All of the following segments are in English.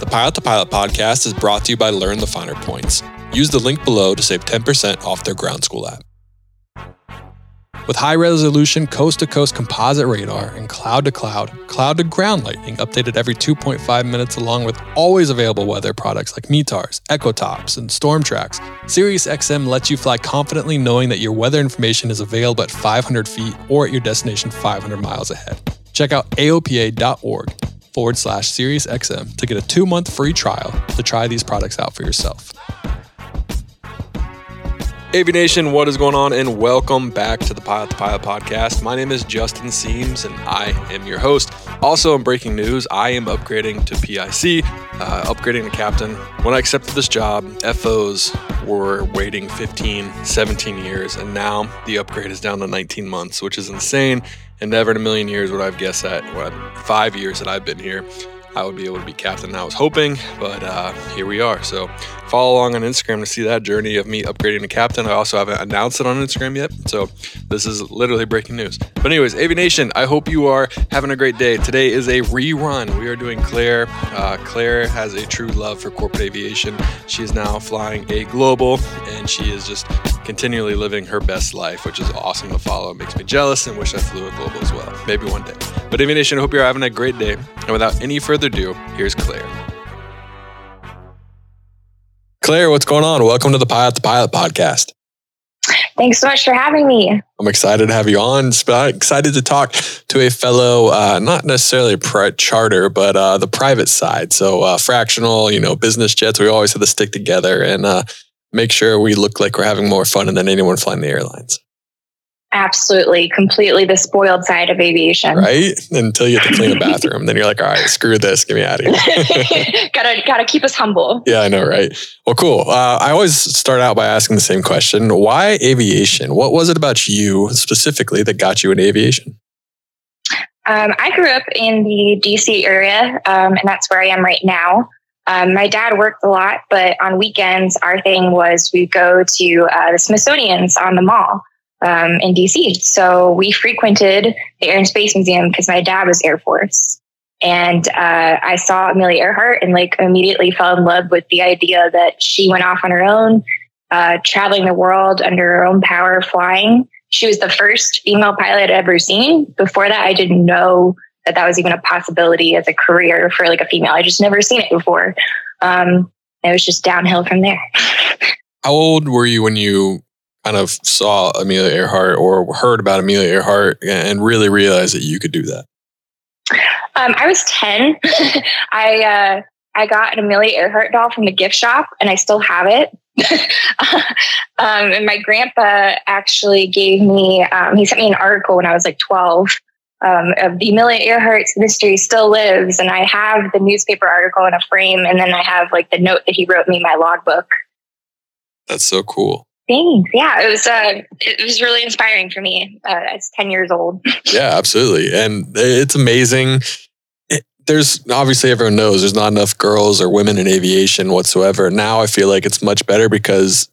The Pilot to Pilot podcast is brought to you by Learn the Finer Points. Use the link below to save 10% off their ground school app. With high resolution coast to coast composite radar and cloud to cloud, cloud to ground lightning updated every 2.5 minutes, along with always available weather products like METARs, EchoTops, and StormTrax, SiriusXM lets you fly confidently knowing that your weather information is available at 500 feet or at your destination 500 miles ahead. Check out aopa.org forward slash SiriusXM to get a two month free trial to try these products out for yourself. Avination, what is going on? And welcome back to the Pilot to Pilot podcast. My name is Justin Siems, and I am your host. Also, in breaking news, I am upgrading to PIC, uh, upgrading to captain. When I accepted this job, FOs were waiting 15, 17 years, and now the upgrade is down to 19 months, which is insane. And never in a million years would I've guessed that, what, five years that I've been here, I would be able to be captain. I was hoping, but uh, here we are. So follow along on Instagram to see that journey of me upgrading to captain. I also haven't announced it on Instagram yet. So this is literally breaking news. But, anyways, Avination, I hope you are having a great day. Today is a rerun. We are doing Claire. Uh, Claire has a true love for corporate aviation. She is now flying a global, and she is just continually living her best life, which is awesome to follow. It makes me jealous and wish I flew a global as well. Maybe one day. But Avination, I hope you're having a great day. And without any further ado, here's Claire. Claire, what's going on? Welcome to the Pilot to Pilot podcast. Thanks so much for having me. I'm excited to have you on. Excited to talk to a fellow, uh, not necessarily pri- charter, but uh, the private side. So uh, fractional, you know, business jets. We always have to stick together and uh, make sure we look like we're having more fun than anyone flying the airlines. Absolutely, completely the spoiled side of aviation. Right? Until you have to clean the bathroom. then you're like, all right, screw this, get me out of here. gotta gotta keep us humble. Yeah, I know, right? Well, cool. Uh, I always start out by asking the same question. Why aviation? What was it about you specifically that got you in aviation? Um, I grew up in the DC area, um, and that's where I am right now. Um, my dad worked a lot, but on weekends, our thing was we go to uh, the Smithsonian's on the mall um, in DC. So we frequented the Air and Space Museum because my dad was Air Force. And uh, I saw Amelia Earhart and like immediately fell in love with the idea that she went off on her own, uh, traveling the world under her own power, flying. She was the first female pilot I'd ever seen. Before that, I didn't know that that was even a possibility as a career for like a female. I just never seen it before. Um, it was just downhill from there. How old were you when you kind of saw Amelia Earhart or heard about Amelia Earhart and really realized that you could do that? Um, I was 10. I, uh, I got an Amelia Earhart doll from the gift shop and I still have it. um, and my grandpa actually gave me, um, he sent me an article when I was like 12 um, of the Amelia Earhart's mystery still lives. And I have the newspaper article in a frame. And then I have like the note that he wrote me my logbook. That's so cool. Thanks. Yeah, it was. Uh, it was really inspiring for me. Uh, as ten years old. yeah, absolutely, and it's amazing. It, there's obviously everyone knows there's not enough girls or women in aviation whatsoever. Now I feel like it's much better because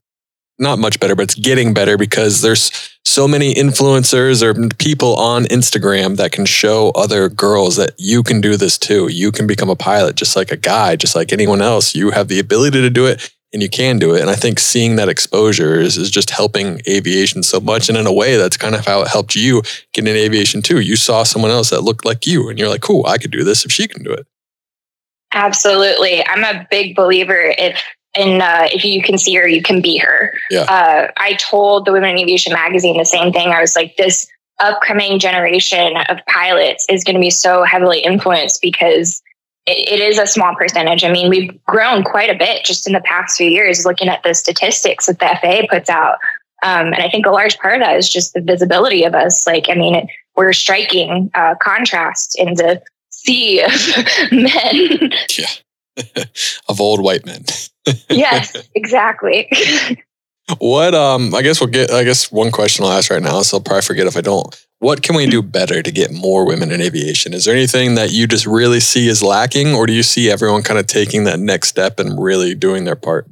not much better, but it's getting better because there's so many influencers or people on Instagram that can show other girls that you can do this too. You can become a pilot just like a guy, just like anyone else. You have the ability to do it and you can do it. And I think seeing that exposure is, is just helping aviation so much. And in a way, that's kind of how it helped you get in aviation too. You saw someone else that looked like you and you're like, cool, I could do this if she can do it. Absolutely. I'm a big believer if and uh, if you can see her, you can be her. Yeah. Uh, I told the Women in Aviation magazine the same thing. I was like, this upcoming generation of pilots is going to be so heavily influenced because it, it is a small percentage. I mean, we've grown quite a bit just in the past few years, looking at the statistics that the FAA puts out. Um, and I think a large part of that is just the visibility of us. Like, I mean, we're striking uh, contrast in the sea of men. Yeah. of old white men. yes, exactly. what um I guess we'll get I guess one question I'll ask right now, so I'll probably forget if I don't. What can we do better to get more women in aviation? Is there anything that you just really see is lacking, or do you see everyone kind of taking that next step and really doing their part?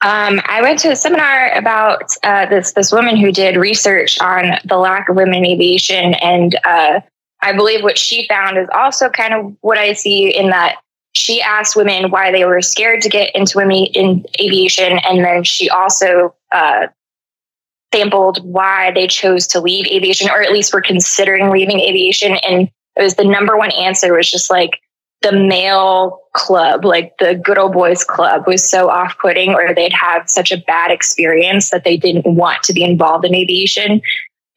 Um, I went to a seminar about uh, this this woman who did research on the lack of women in aviation, and uh, I believe what she found is also kind of what I see in that she asked women why they were scared to get into women in aviation, and then she also uh, sampled why they chose to leave aviation, or at least were considering leaving aviation, and it was the number one answer was just like the male club, like the good old boys club, was so off putting, or they'd had such a bad experience that they didn't want to be involved in aviation.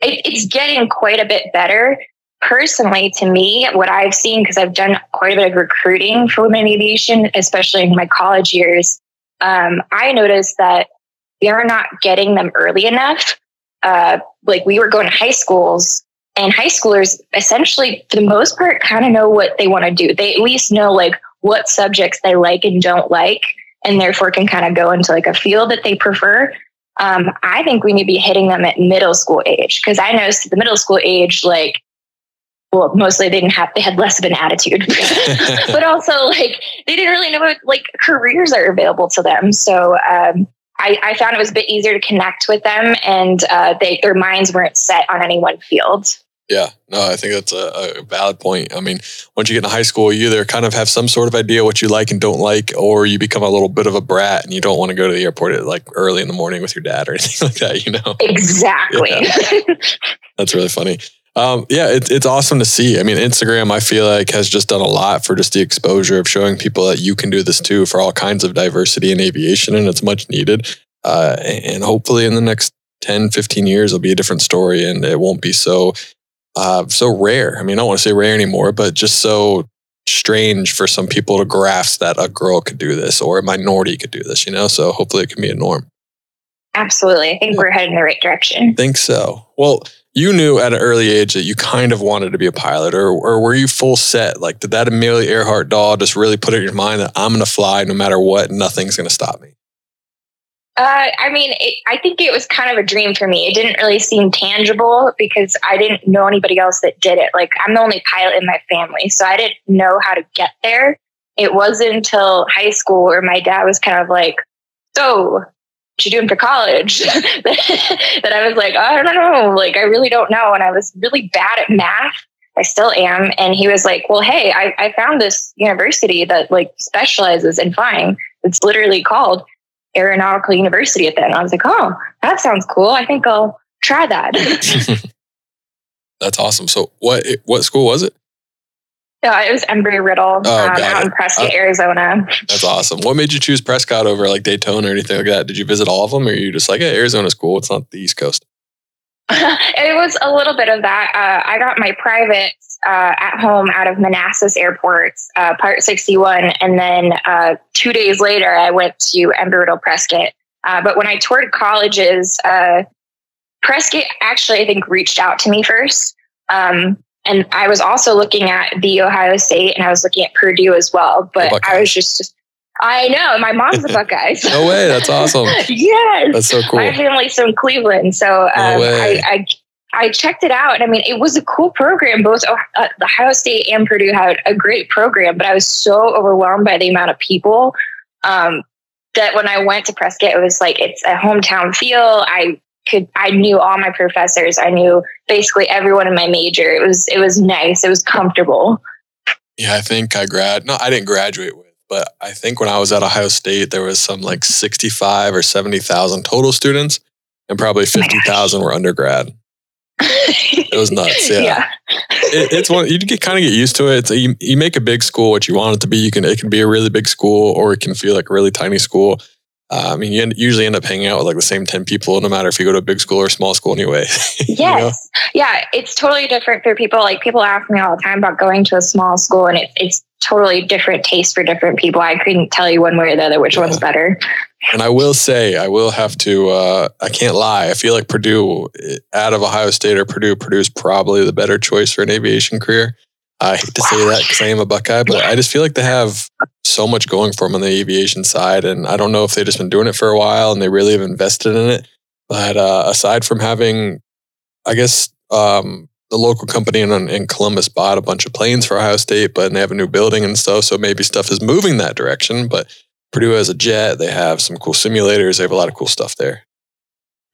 It, it's getting quite a bit better. Personally, to me, what I've seen, because I've done quite a bit of recruiting for women in aviation, especially in my college years, um, I noticed that they're not getting them early enough. Uh, like we were going to high schools and high schoolers essentially for the most part kind of know what they want to do. They at least know like what subjects they like and don't like and therefore can kind of go into like a field that they prefer. Um, i think we need to be hitting them at middle school age because i noticed at the middle school age like well mostly they didn't have they had less of an attitude. But also like they didn't really know what like careers are available to them. So um, I, I, found it was a bit easier to connect with them and uh, they, their minds weren't set on any one field. Yeah, no, I think that's a, a, valid point. I mean, once you get in high school, you either kind of have some sort of idea what you like and don't like, or you become a little bit of a brat and you don't want to go to the airport at like early in the morning with your dad or anything like that, you know? Exactly. Yeah. that's really funny. Um, yeah, it's it's awesome to see. I mean, Instagram, I feel like has just done a lot for just the exposure of showing people that you can do this too for all kinds of diversity in aviation, and it's much needed. Uh, and hopefully, in the next 10, 15 years, it'll be a different story, and it won't be so uh, so rare. I mean, I don't want to say rare anymore, but just so strange for some people to grasp that a girl could do this or a minority could do this, you know? So hopefully it can be a norm. Absolutely. I think yeah. we're heading in the right direction. I think so. Well, you knew at an early age that you kind of wanted to be a pilot, or, or were you full set? Like, did that Amelia Earhart doll just really put it in your mind that I'm going to fly no matter what, nothing's going to stop me? Uh, I mean, it, I think it was kind of a dream for me. It didn't really seem tangible because I didn't know anybody else that did it. Like, I'm the only pilot in my family, so I didn't know how to get there. It wasn't until high school where my dad was kind of like, So, you doing for college? that I was like, I don't know. Like, I really don't know. And I was really bad at math. I still am. And he was like, Well, hey, I, I found this university that like specializes in flying. It's literally called aeronautical university at that. And I was like, oh, that sounds cool. I think I'll try that. That's awesome. So what what school was it? Yeah, it was Embry Riddle oh, um, out in Prescott, uh, Arizona. That's awesome. What made you choose Prescott over like Daytona or anything like that? Did you visit all of them, or are you just like, hey, Arizona's cool? It's not the East Coast. it was a little bit of that. Uh, I got my private uh, at home out of Manassas Airport, uh, Part 61. And then uh, two days later, I went to Embry-Riddle Prescott. Uh, but when I toured colleges, uh, Prescott actually, I think, reached out to me first. Um, and I was also looking at the Ohio State and I was looking at Purdue as well. But I was just, I know. My mom's a Buckeye. no way. That's awesome. yes. That's so cool. My family's from Cleveland. So um, no I, I, I checked it out, and I mean, it was a cool program. Both uh, Ohio State and Purdue had a great program, but I was so overwhelmed by the amount of people um, that when I went to Prescott, it was like it's a hometown feel. I could, I knew all my professors. I knew basically everyone in my major. It was, it was nice. It was comfortable. Yeah, I think I grad. No, I didn't graduate with, but I think when I was at Ohio State, there was some like sixty-five or seventy thousand total students, and probably oh fifty thousand oh were undergrad it was nuts. Yeah. yeah. It, it's one you get kind of get used to it. It's a, you, you make a big school what you want it to be. You can it can be a really big school or it can feel like a really tiny school. Uh, I mean, you end, usually end up hanging out with like the same 10 people, no matter if you go to a big school or a small school anyway. yes. Know? Yeah. It's totally different for people. Like people ask me all the time about going to a small school and it, it's totally different taste for different people. I couldn't tell you one way or the other which yeah. one's better. And I will say, I will have to, uh, I can't lie. I feel like Purdue, out of Ohio State or Purdue, Purdue is probably the better choice for an aviation career. I hate to say that because I am a Buckeye, but I just feel like they have so much going for them on the aviation side. And I don't know if they've just been doing it for a while and they really have invested in it. But uh, aside from having, I guess, um, the local company in, in Columbus bought a bunch of planes for Ohio State, but they have a new building and stuff. So maybe stuff is moving that direction. But Purdue has a jet. They have some cool simulators. They have a lot of cool stuff there.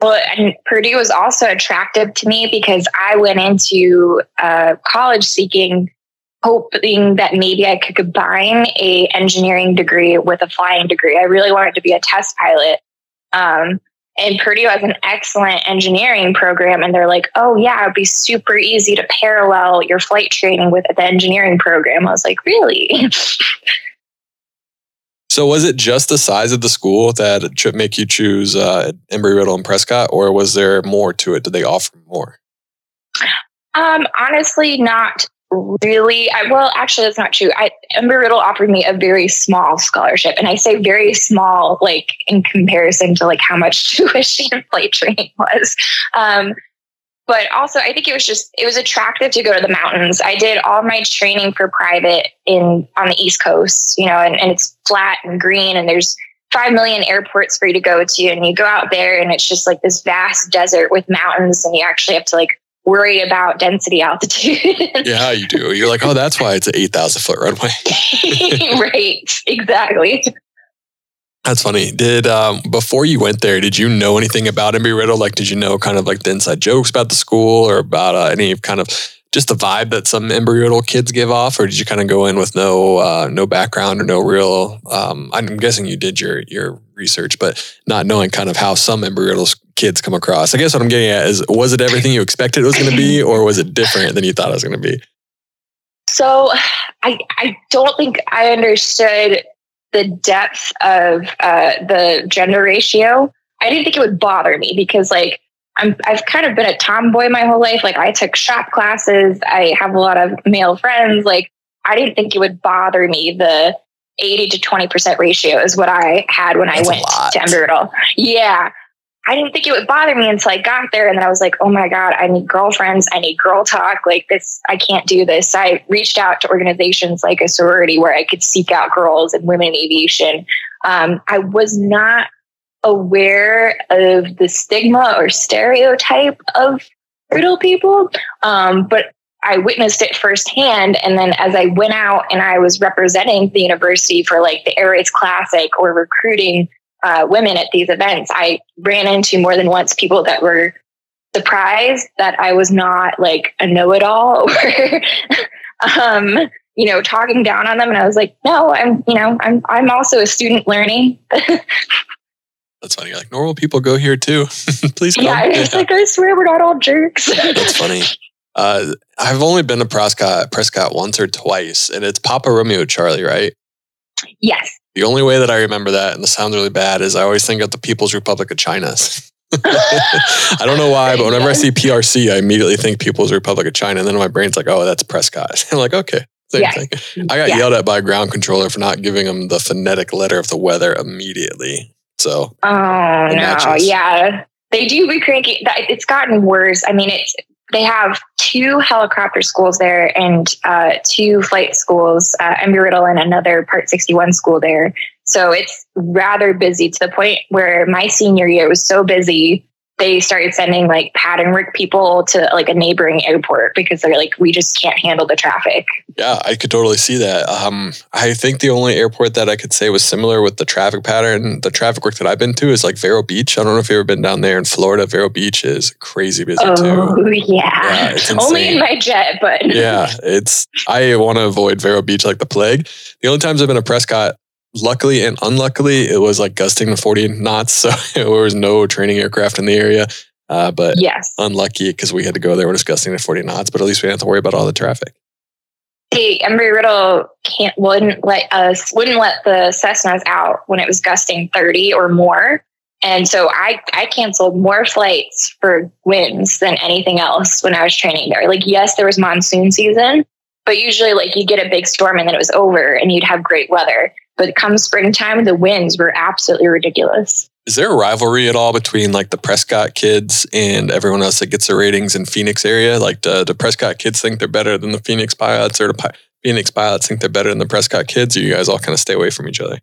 Well, and Purdue was also attractive to me because I went into uh, college seeking, hoping that maybe I could combine a engineering degree with a flying degree. I really wanted to be a test pilot. Um, and Purdue has an excellent engineering program, and they're like, "Oh yeah, it'd be super easy to parallel your flight training with the engineering program." I was like, "Really?" So was it just the size of the school that should make you choose uh, Embry Riddle and Prescott, or was there more to it? Did they offer more? Um, honestly, not really. I, well, actually, that's not true. I, Embry Riddle offered me a very small scholarship, and I say very small, like in comparison to like how much tuition and flight training was. Um, but also I think it was just it was attractive to go to the mountains. I did all my training for private in on the East Coast, you know, and, and it's flat and green and there's five million airports for you to go to and you go out there and it's just like this vast desert with mountains and you actually have to like worry about density altitude. yeah, you do. You're like, oh, that's why it's an 8,000 foot runway. right. Exactly. That's funny. Did um, before you went there, did you know anything about Embry Riddle? Like, did you know kind of like the inside jokes about the school or about uh, any kind of just the vibe that some Embry Riddle kids give off, or did you kind of go in with no uh, no background or no real? Um, I'm guessing you did your your research, but not knowing kind of how some Embry Riddle kids come across. I guess what I'm getting at is, was it everything you expected it was going to be, or was it different than you thought it was going to be? So I I don't think I understood the depth of uh, the gender ratio, I didn't think it would bother me because like I'm I've kind of been a tomboy my whole life. Like I took shop classes. I have a lot of male friends. Like I didn't think it would bother me. The 80 to 20% ratio is what I had when That's I went to Embry Riddle. Yeah. I didn't think it would bother me until I got there. And then I was like, oh my God, I need girlfriends. I need girl talk. Like this, I can't do this. I reached out to organizations like a sorority where I could seek out girls and women in aviation. Um, I was not aware of the stigma or stereotype of riddle people. Um, but I witnessed it firsthand. And then as I went out and I was representing the university for like the Air Race Classic or recruiting uh, women at these events, I ran into more than once people that were surprised that I was not like a know it all or, um, you know, talking down on them. And I was like, no, I'm, you know, I'm, I'm also a student learning. That's funny. Like normal people go here too. Please come. Yeah, it's yeah. like I swear we're not all jerks. That's funny. Uh, I've only been to Prescott, Prescott once or twice, and it's Papa Romeo Charlie, right? Yes. The only way that I remember that, and this sounds really bad, is I always think of the People's Republic of China. I don't know why, but whenever I see PRC, I immediately think People's Republic of China. And then my brain's like, oh, that's Prescott. I'm like, okay, same yes. thing. Mm, I got yeah. yelled at by a ground controller for not giving them the phonetic letter of the weather immediately. So, oh, no. Matches. Yeah. They do be cranky. It's gotten worse. I mean, it's they have two helicopter schools there and uh, two flight schools, uh, Embry Riddle and another Part 61 school there. So it's rather busy to the point where my senior year was so busy they started sending like pattern work people to like a neighboring airport because they're like, we just can't handle the traffic. Yeah, I could totally see that. Um, I think the only airport that I could say was similar with the traffic pattern, the traffic work that I've been to is like Vero Beach. I don't know if you've ever been down there in Florida. Vero Beach is crazy busy oh, too. Yeah. yeah only in my jet, but yeah, it's, I want to avoid Vero Beach like the plague. The only times I've been to Prescott, luckily and unluckily, it was like gusting to 40 knots. So there was no training aircraft in the area. Uh, but yes, unlucky because we had to go there when it's gusting to 40 knots, but at least we didn't have to worry about all the traffic. The Embry Riddle can't wouldn't let us wouldn't let the Cessnas out when it was gusting 30 or more. And so I, I canceled more flights for winds than anything else when I was training there. Like, yes, there was monsoon season, but usually like you get a big storm and then it was over and you'd have great weather. But come springtime, the winds were absolutely ridiculous. Is there a rivalry at all between like the Prescott kids and everyone else that gets the ratings in Phoenix area? Like, do the Prescott kids think they're better than the Phoenix pilots, or the Phoenix pilots think they're better than the Prescott kids? Or you guys all kind of stay away from each other?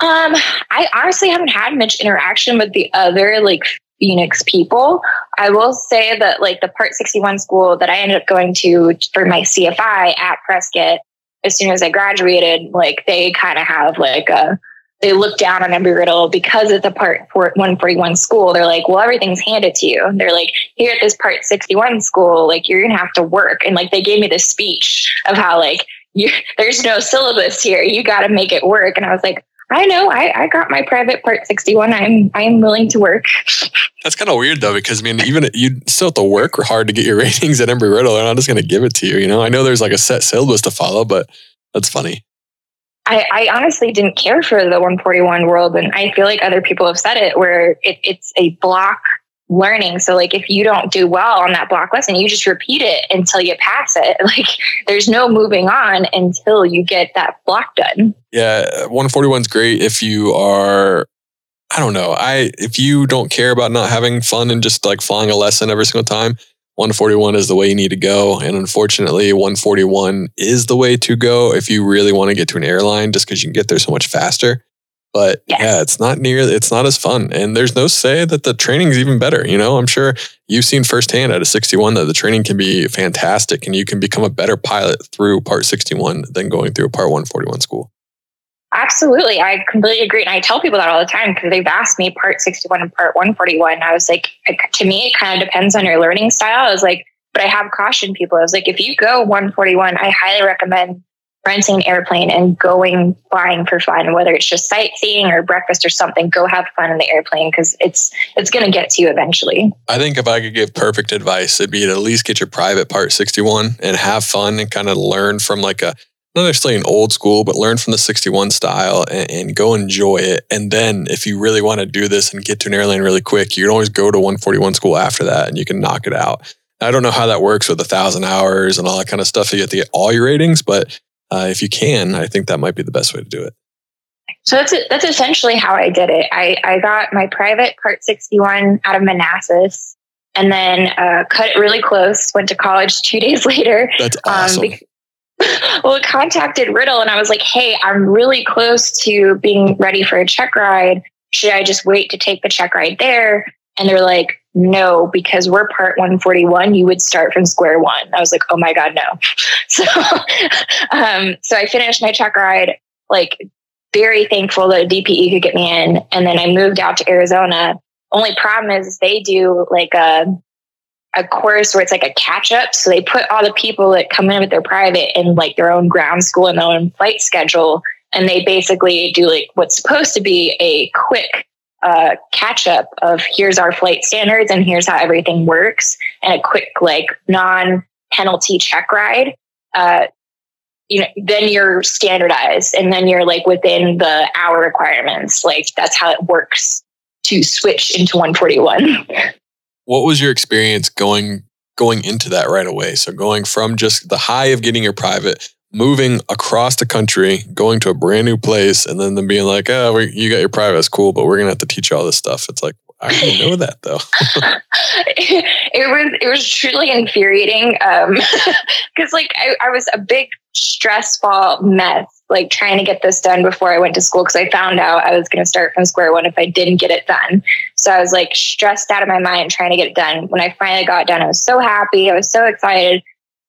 Um, I honestly haven't had much interaction with the other like Phoenix people. I will say that like the Part 61 school that I ended up going to for my CFI at Prescott, as soon as I graduated, like they kind of have like a they look down on Embry Riddle because it's a part 141 school. They're like, well, everything's handed to you. And they're like, here at this part 61 school, like you're gonna have to work. And like they gave me this speech of how like you, there's no syllabus here. You got to make it work. And I was like, I know. I, I got my private part 61. I'm I'm willing to work. That's kind of weird though, because I mean, even you still have to work hard to get your ratings at Embry Riddle. They're not just going to give it to you. You know, I know there's like a set syllabus to follow, but that's funny. I, I, honestly didn't care for the 141 world. And I feel like other people have said it where it, it's a block learning. So like if you don't do well on that block lesson, you just repeat it until you pass it. Like there's no moving on until you get that block done. Yeah, 141 is great if you are I don't know. I if you don't care about not having fun and just like flying a lesson every single time, 141 is the way you need to go. And unfortunately, 141 is the way to go if you really want to get to an airline just because you can get there so much faster. But yes. yeah, it's not near, it's not as fun. And there's no say that the training is even better. You know, I'm sure you've seen firsthand at a 61 that the training can be fantastic and you can become a better pilot through part 61 than going through a part 141 school. Absolutely. I completely agree. And I tell people that all the time because they've asked me part 61 and part 141. I was like, to me, it kind of depends on your learning style. I was like, but I have cautioned people. I was like, if you go 141, I highly recommend renting an airplane and going flying for fun, whether it's just sightseeing or breakfast or something, go have fun in the airplane because it's it's going to get to you eventually. I think if I could give perfect advice, it'd be to at least get your private part 61 and have fun and kind of learn from like a not necessarily an old school, but learn from the 61 style and, and, go enjoy it. And then if you really want to do this and get to an airline really quick, you can always go to 141 school after that and you can knock it out. I don't know how that works with a thousand hours and all that kind of stuff. You get to get all your ratings, but uh, if you can, I think that might be the best way to do it. So that's that's essentially how I did it. I, I got my private Part 61 out of Manassas and then uh, cut it really close. Went to college two days later. That's um, awesome. Um, well, contacted Riddle and I was like, hey, I'm really close to being ready for a check ride. Should I just wait to take the check ride there? And they're like, no, because we're part 141, you would start from square one. I was like, oh my God, no. So, um, so I finished my check ride, like very thankful that DPE could get me in. And then I moved out to Arizona. Only problem is they do like a, a course where it's like a catch up. So they put all the people that come in with their private in like their own ground school and their own flight schedule. And they basically do like what's supposed to be a quick uh, catch up of here's our flight standards and here's how everything works and a quick like non penalty check ride. Uh, you know, then you're standardized and then you're like within the hour requirements. Like that's how it works to switch into 141. what was your experience going going into that right away? So going from just the high of getting your private, moving across the country, going to a brand new place, and then them being like, "Oh, we, you got your private, it's cool, but we're gonna have to teach you all this stuff." It's like I didn't know that though. it, was it was truly infuriating because um, like I, I was a big stressful mess like trying to get this done before I went to school because I found out I was going to start from square one if I didn't get it done. So I was like stressed out of my mind trying to get it done. When I finally got it done, I was so happy. I was so excited.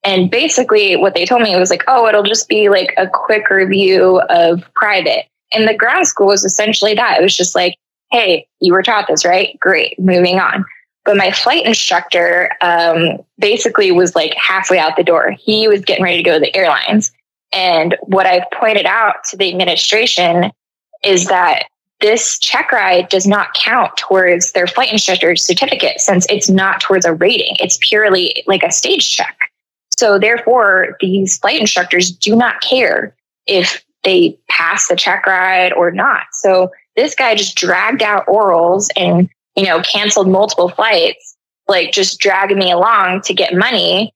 And basically, what they told me was like, oh, it'll just be like a quick review of private. And the ground school was essentially that. It was just like, hey, you were taught this, right? Great, moving on. But my flight instructor um, basically was like halfway out the door. He was getting ready to go to the airlines. And what I've pointed out to the administration is that this check ride does not count towards their flight instructor certificate since it's not towards a rating. It's purely like a stage check. So therefore, these flight instructors do not care if they pass the check ride or not. So this guy just dragged out orals and, you know, canceled multiple flights, like just dragging me along to get money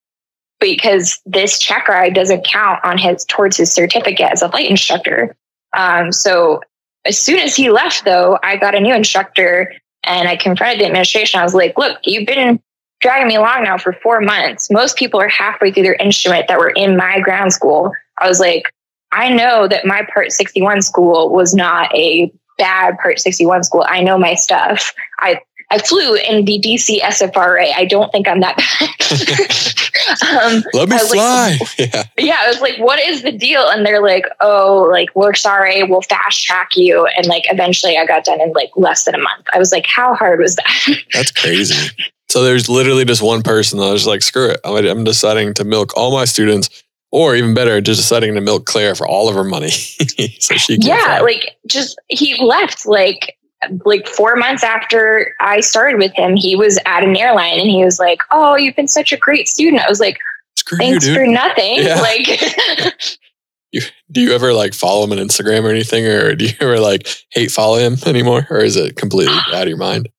because this check ride doesn't count on his towards his certificate as a flight instructor. Um, so as soon as he left, though, I got a new instructor and I confronted the administration. I was like, look, you've been dragging me along now for four months. Most people are halfway through their instrument that were in my ground school. I was like, I know that my Part 61 school was not a bad Part 61 school. I know my stuff. I I flew in the DC SFRA. I don't think I'm that bad. um, Let me fly. Like, yeah. yeah. I was like, what is the deal? And they're like, oh, like, we're sorry. We'll fast track you. And like, eventually I got done in like less than a month. I was like, how hard was that? That's crazy. So there's literally just one person that was like, screw it. I'm deciding to milk all my students or even better, just deciding to milk Claire for all of her money. so she Yeah, like just he left like like four months after I started with him, he was at an airline and he was like, Oh, you've been such a great student. I was like, Screw Thanks you, for nothing. Yeah. Like you, do you ever like follow him on Instagram or anything? Or do you ever like hate follow him anymore? Or is it completely out of your mind?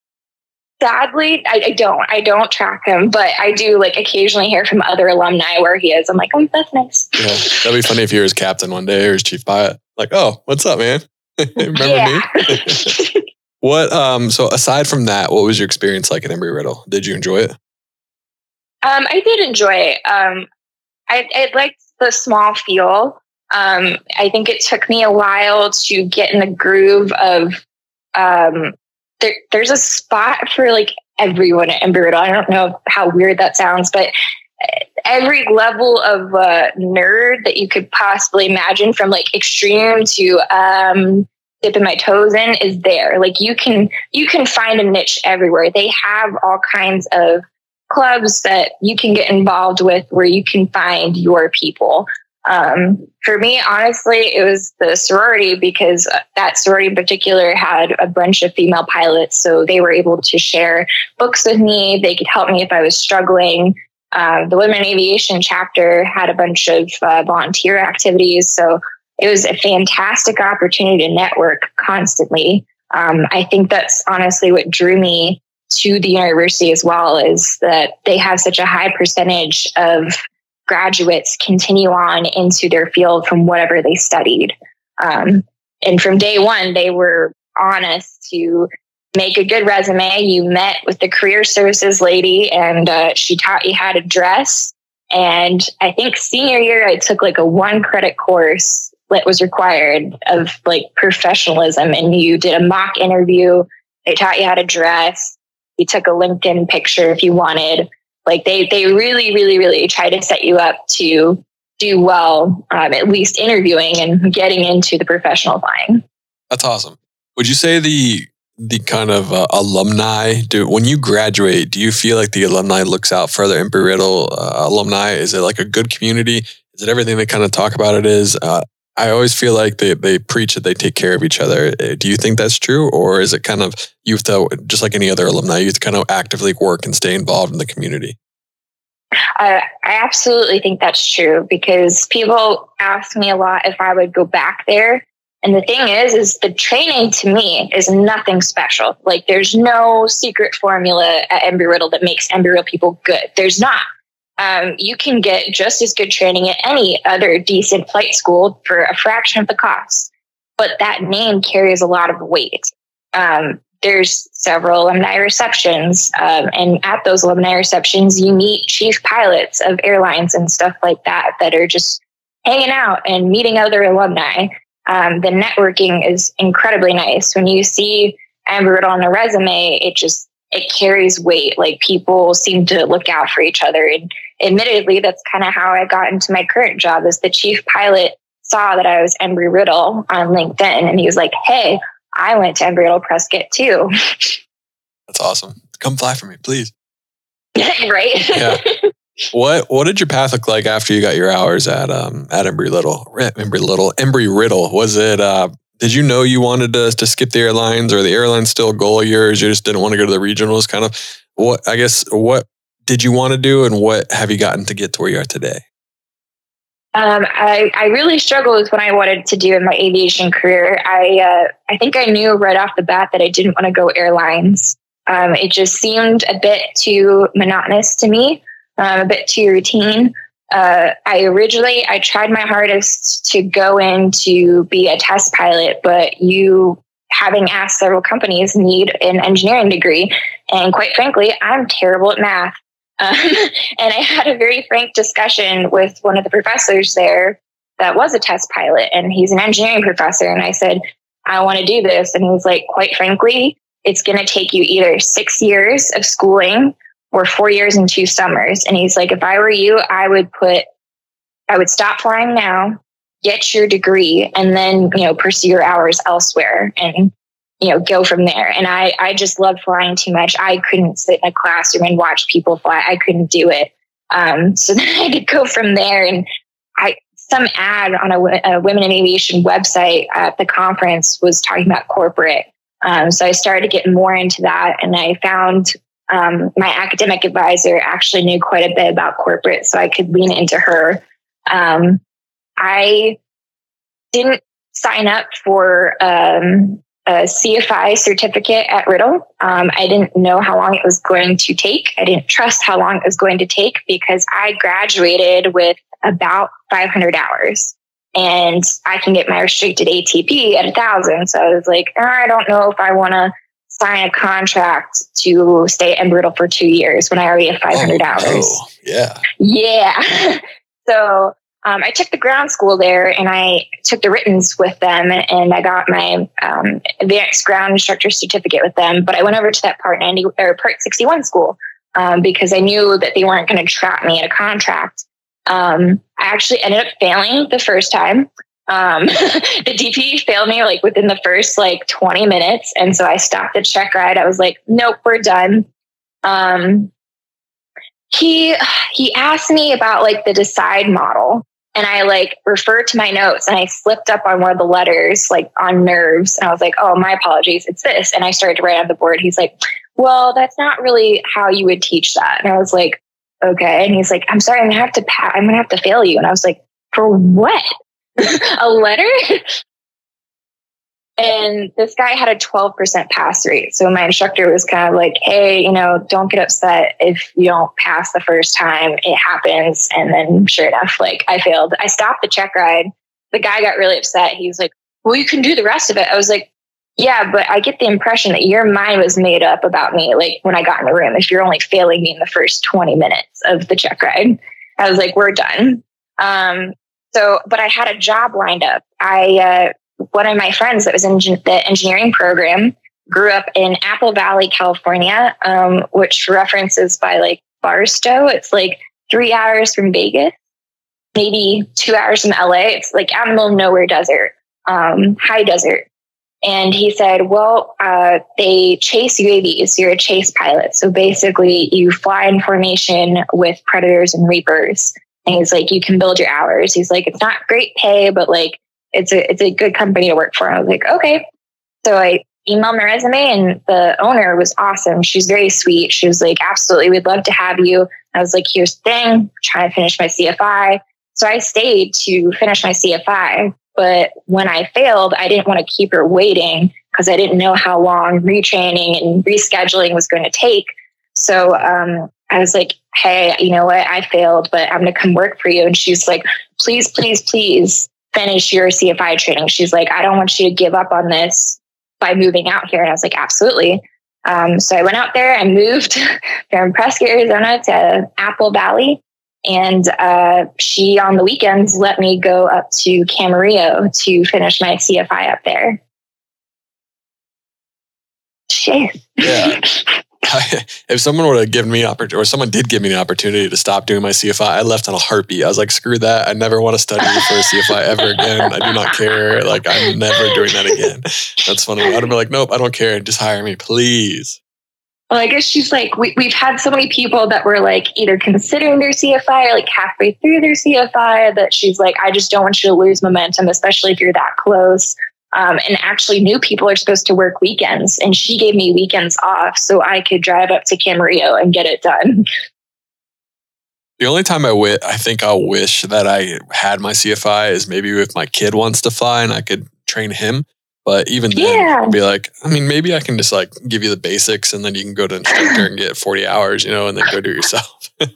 Sadly, I, I, don't. I don't track him, but I do like occasionally hear from other alumni where he is. I'm like, oh, that's nice. Yeah, that'd be funny if you're his captain one day or his chief pilot. Like, oh, what's up, man? Remember me? What um so aside from that, what was your experience like at Embry Riddle? Did you enjoy it? Um, I did enjoy it. Um, I, I liked the small feel. Um, I think it took me a while to get in the groove of um, there, there's a spot for like everyone at Embry. I don't know how weird that sounds, but every level of uh, nerd that you could possibly imagine from like extreme to um, dipping my toes in is there. Like you can you can find a niche everywhere. They have all kinds of clubs that you can get involved with where you can find your people. Um, for me, honestly, it was the sorority because that sorority in particular had a bunch of female pilots. So they were able to share books with me. They could help me if I was struggling. Uh, the Women Aviation chapter had a bunch of uh, volunteer activities. So it was a fantastic opportunity to network constantly. Um, I think that's honestly what drew me to the university as well is that they have such a high percentage of graduates continue on into their field from whatever they studied. Um, and from day one, they were honest to make a good resume. You met with the career services lady and uh, she taught you how to dress. And I think senior year, I took like a one credit course that was required of like professionalism and you did a mock interview they taught you how to dress you took a linkedin picture if you wanted like they they really really really try to set you up to do well um, at least interviewing and getting into the professional flying that's awesome. Would you say the the kind of uh, alumni do when you graduate do you feel like the alumni looks out for Embry Riddle uh, alumni? Is it like a good community? Is it everything they kind of talk about it is? Uh, I always feel like they, they preach that they take care of each other. Uh, do you think that's true? Or is it kind of you have to, just like any other alumni, you have to kind of actively work and stay involved in the community? I absolutely think that's true because people ask me a lot if I would go back there. And the thing is, is the training to me is nothing special. Like there's no secret formula at Embry Riddle that makes Embry Riddle people good. There's not um, you can get just as good training at any other decent flight school for a fraction of the cost. But that name carries a lot of weight. Um, there's several alumni receptions, um, and at those alumni receptions, you meet chief pilots of airlines and stuff like that that are just hanging out and meeting other alumni. Um, the networking is incredibly nice. When you see Riddle on a resume, it just it carries weight. Like people seem to look out for each other. And admittedly, that's kind of how I got into my current job as the chief pilot saw that I was Embry Riddle on LinkedIn. And he was like, Hey, I went to Embry Riddle Prescott too. That's awesome. Come fly for me, please. right. yeah. What What did your path look like after you got your hours at um at Embry Little? Embry Little, Embry Riddle. Was it uh did you know you wanted to, to skip the airlines or the airlines still a goal of yours? You just didn't want to go to the regionals kind of what, I guess, what did you want to do and what have you gotten to get to where you are today? Um, I, I really struggled with what I wanted to do in my aviation career. I, uh, I think I knew right off the bat that I didn't want to go airlines. Um, it just seemed a bit too monotonous to me, um, a bit too routine. Uh, I originally I tried my hardest to go in to be a test pilot, but you having asked several companies need an engineering degree, and quite frankly, I'm terrible at math. Um, and I had a very frank discussion with one of the professors there that was a test pilot, and he's an engineering professor. And I said, I want to do this, and he was like, quite frankly, it's going to take you either six years of schooling or four years and two summers. And he's like, if I were you, I would put, I would stop flying now, get your degree, and then, you know, pursue your hours elsewhere and, you know, go from there. And I, I just loved flying too much. I couldn't sit in a classroom and watch people fly. I couldn't do it. Um, so then I to go from there. And I, some ad on a, a women in aviation website at the conference was talking about corporate. Um, so I started to get more into that and I found um, my academic advisor actually knew quite a bit about corporate, so I could lean into her. Um, I didn't sign up for um, a CFI certificate at Riddle. Um, I didn't know how long it was going to take. I didn't trust how long it was going to take because I graduated with about 500 hours and I can get my restricted ATP at thousand. So I was like, oh, I don't know if I want to sign a contract to stay at Embry-Riddle for two years when I already have 500 oh, hours. Oh, yeah. Yeah. so um, I took the ground school there and I took the writtens with them and I got my um, advanced ground instructor certificate with them. But I went over to that part 90 or part 61 school um, because I knew that they weren't going to trap me in a contract. Um, I actually ended up failing the first time. Um, the DP failed me like within the first like 20 minutes. And so I stopped the check ride. I was like, nope, we're done. Um, he, he asked me about like the decide model and I like referred to my notes and I slipped up on one of the letters like on nerves. And I was like, oh, my apologies. It's this. And I started to write on the board. He's like, well, that's not really how you would teach that. And I was like, okay. And he's like, I'm sorry, I'm gonna have to pa- I'm gonna have to fail you. And I was like, for what? a letter. and this guy had a 12% pass rate. So my instructor was kind of like, hey, you know, don't get upset if you don't pass the first time. It happens. And then sure enough, like I failed. I stopped the check ride. The guy got really upset. He was like, well, you can do the rest of it. I was like, yeah, but I get the impression that your mind was made up about me, like when I got in the room, if you're only failing me in the first 20 minutes of the check ride. I was like, we're done. Um, so, but I had a job lined up. I, uh, one of my friends that was in the engineering program grew up in Apple Valley, California, um, which references by like Barstow. It's like three hours from Vegas, maybe two hours from LA. It's like out in the middle of nowhere desert, um, high desert. And he said, well, uh, they chase UAVs. You're a chase pilot. So basically, you fly in formation with predators and reapers. He's like, you can build your hours. He's like, it's not great pay, but like, it's a, it's a good company to work for. I was like, okay. So I emailed my resume and the owner was awesome. She's very sweet. She was like, absolutely, we'd love to have you. I was like, here's the thing, trying to finish my CFI. So I stayed to finish my CFI. But when I failed, I didn't want to keep her waiting because I didn't know how long retraining and rescheduling was going to take. So um, I was like, hey, you know what? I failed, but I'm going to come work for you. And she's like, please, please, please finish your CFI training. She's like, I don't want you to give up on this by moving out here. And I was like, absolutely. Um, so I went out there and moved from Prescott, Arizona to Apple Valley. And uh, she, on the weekends, let me go up to Camarillo to finish my CFI up there. Shit. Yeah. if someone would have given me opportunity, or someone did give me the opportunity to stop doing my CFI, I left on a heartbeat. I was like, screw that. I never want to study for a CFI ever again. I do not care. Like, I'm never doing that again. That's funny. I'd be like, nope, I don't care. Just hire me, please. Well, I guess she's like, we, we've had so many people that were like either considering their CFI or like halfway through their CFI that she's like, I just don't want you to lose momentum, especially if you're that close. Um, and actually, new people are supposed to work weekends, and she gave me weekends off so I could drive up to Camarillo and get it done. The only time I, w- I think I'll wish that I had my CFI is maybe if my kid wants to fly and I could train him. But even then, Yeah. be like, I mean, maybe I can just like give you the basics, and then you can go to instructor and get forty hours, you know, and then go do it yourself.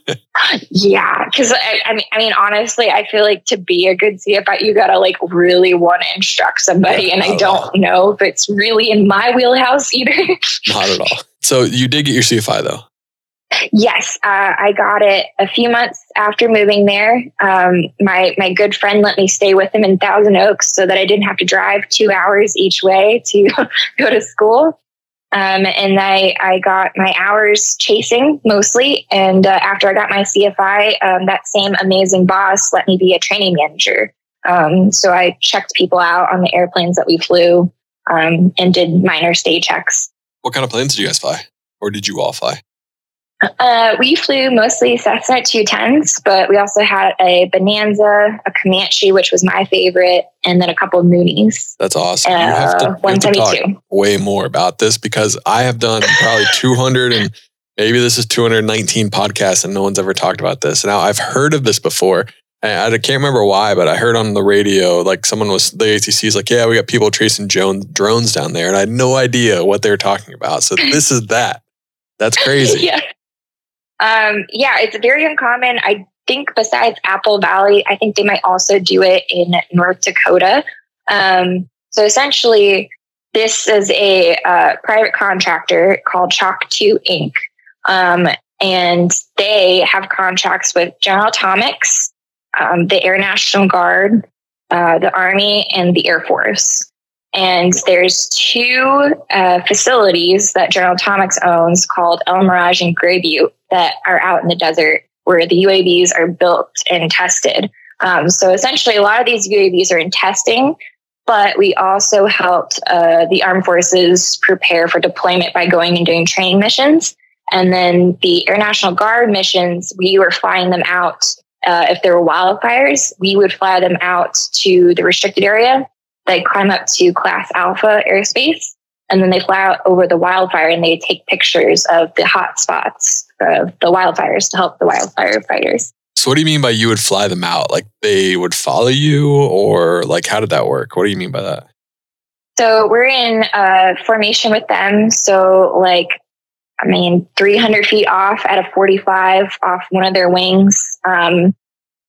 Yeah, because I, I mean, I mean, honestly, I feel like to be a good CFI, you gotta like really want to instruct somebody, Yeah, and I not all. don't know if it's really in my wheelhouse either. Not at all. So you did get your CFI though. Yes, uh, I got it a few months after moving there. Um, my my good friend let me stay with him in Thousand Oaks so that I didn't have to drive two hours each way to go to school. Um, and I, I got my hours chasing mostly. And uh, after I got my CFI, um, that same amazing boss let me be a training manager. Um, so I checked people out on the airplanes that we flew um, and did minor stay checks. What kind of planes did you guys fly, or did you all fly? Uh, we flew mostly Cessna 210s, but we also had a Bonanza, a Comanche, which was my favorite, and then a couple of Mooneys. That's awesome. you have to, Uh, you have to talk way more about this because I have done probably 200 and maybe this is 219 podcasts and no one's ever talked about this. Now I've heard of this before. I can't remember why, but I heard on the radio, like someone was, the ATC is like, yeah, we got people tracing Jones, drones down there. And I had no idea what they were talking about. So this is that. That's crazy. yeah. Um, yeah, it's very uncommon. I think besides Apple Valley, I think they might also do it in North Dakota. Um, so essentially, this is a uh, private contractor called Chalk 2 Inc. Um, and they have contracts with General Atomics, um, the Air National Guard, uh, the Army, and the Air Force. And there's two uh, facilities that General Atomics owns called El Mirage and Grey Butte that are out in the desert where the UAVs are built and tested. Um, so essentially, a lot of these UAVs are in testing, but we also helped uh, the armed forces prepare for deployment by going and doing training missions. And then the Air National Guard missions, we were flying them out. Uh, if there were wildfires, we would fly them out to the restricted area. They climb up to Class Alpha airspace, and then they fly out over the wildfire and they take pictures of the hot spots of the wildfires to help the wildfire fighters. So what do you mean by you would fly them out? Like they would follow you or like how did that work? What do you mean by that? So we're in uh, formation with them. So, like, I mean, 300 feet off at a 45 off one of their wings um,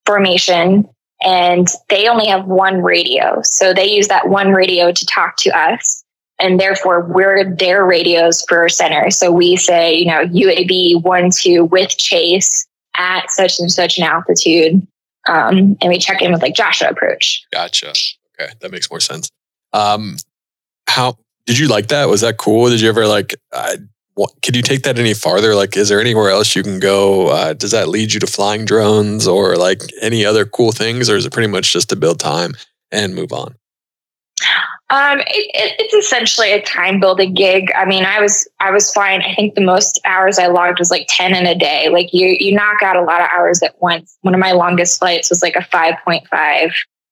formation. And they only have one radio. So they use that one radio to talk to us. And therefore, we're their radios for our center. So we say, you know, UAB 1 2 with chase at such and such an altitude. Um, and we check in with like Joshua approach. Gotcha. Okay, that makes more sense. Um, how did you like that? Was that cool? Did you ever like? Uh, what, could you take that any farther? Like, is there anywhere else you can go? Uh, does that lead you to flying drones or like any other cool things, or is it pretty much just to build time and move on? Um, it, it, it's essentially a time building gig. I mean, I was I was flying. I think the most hours I logged was like ten in a day. Like you you knock out a lot of hours at once. One of my longest flights was like a five point five.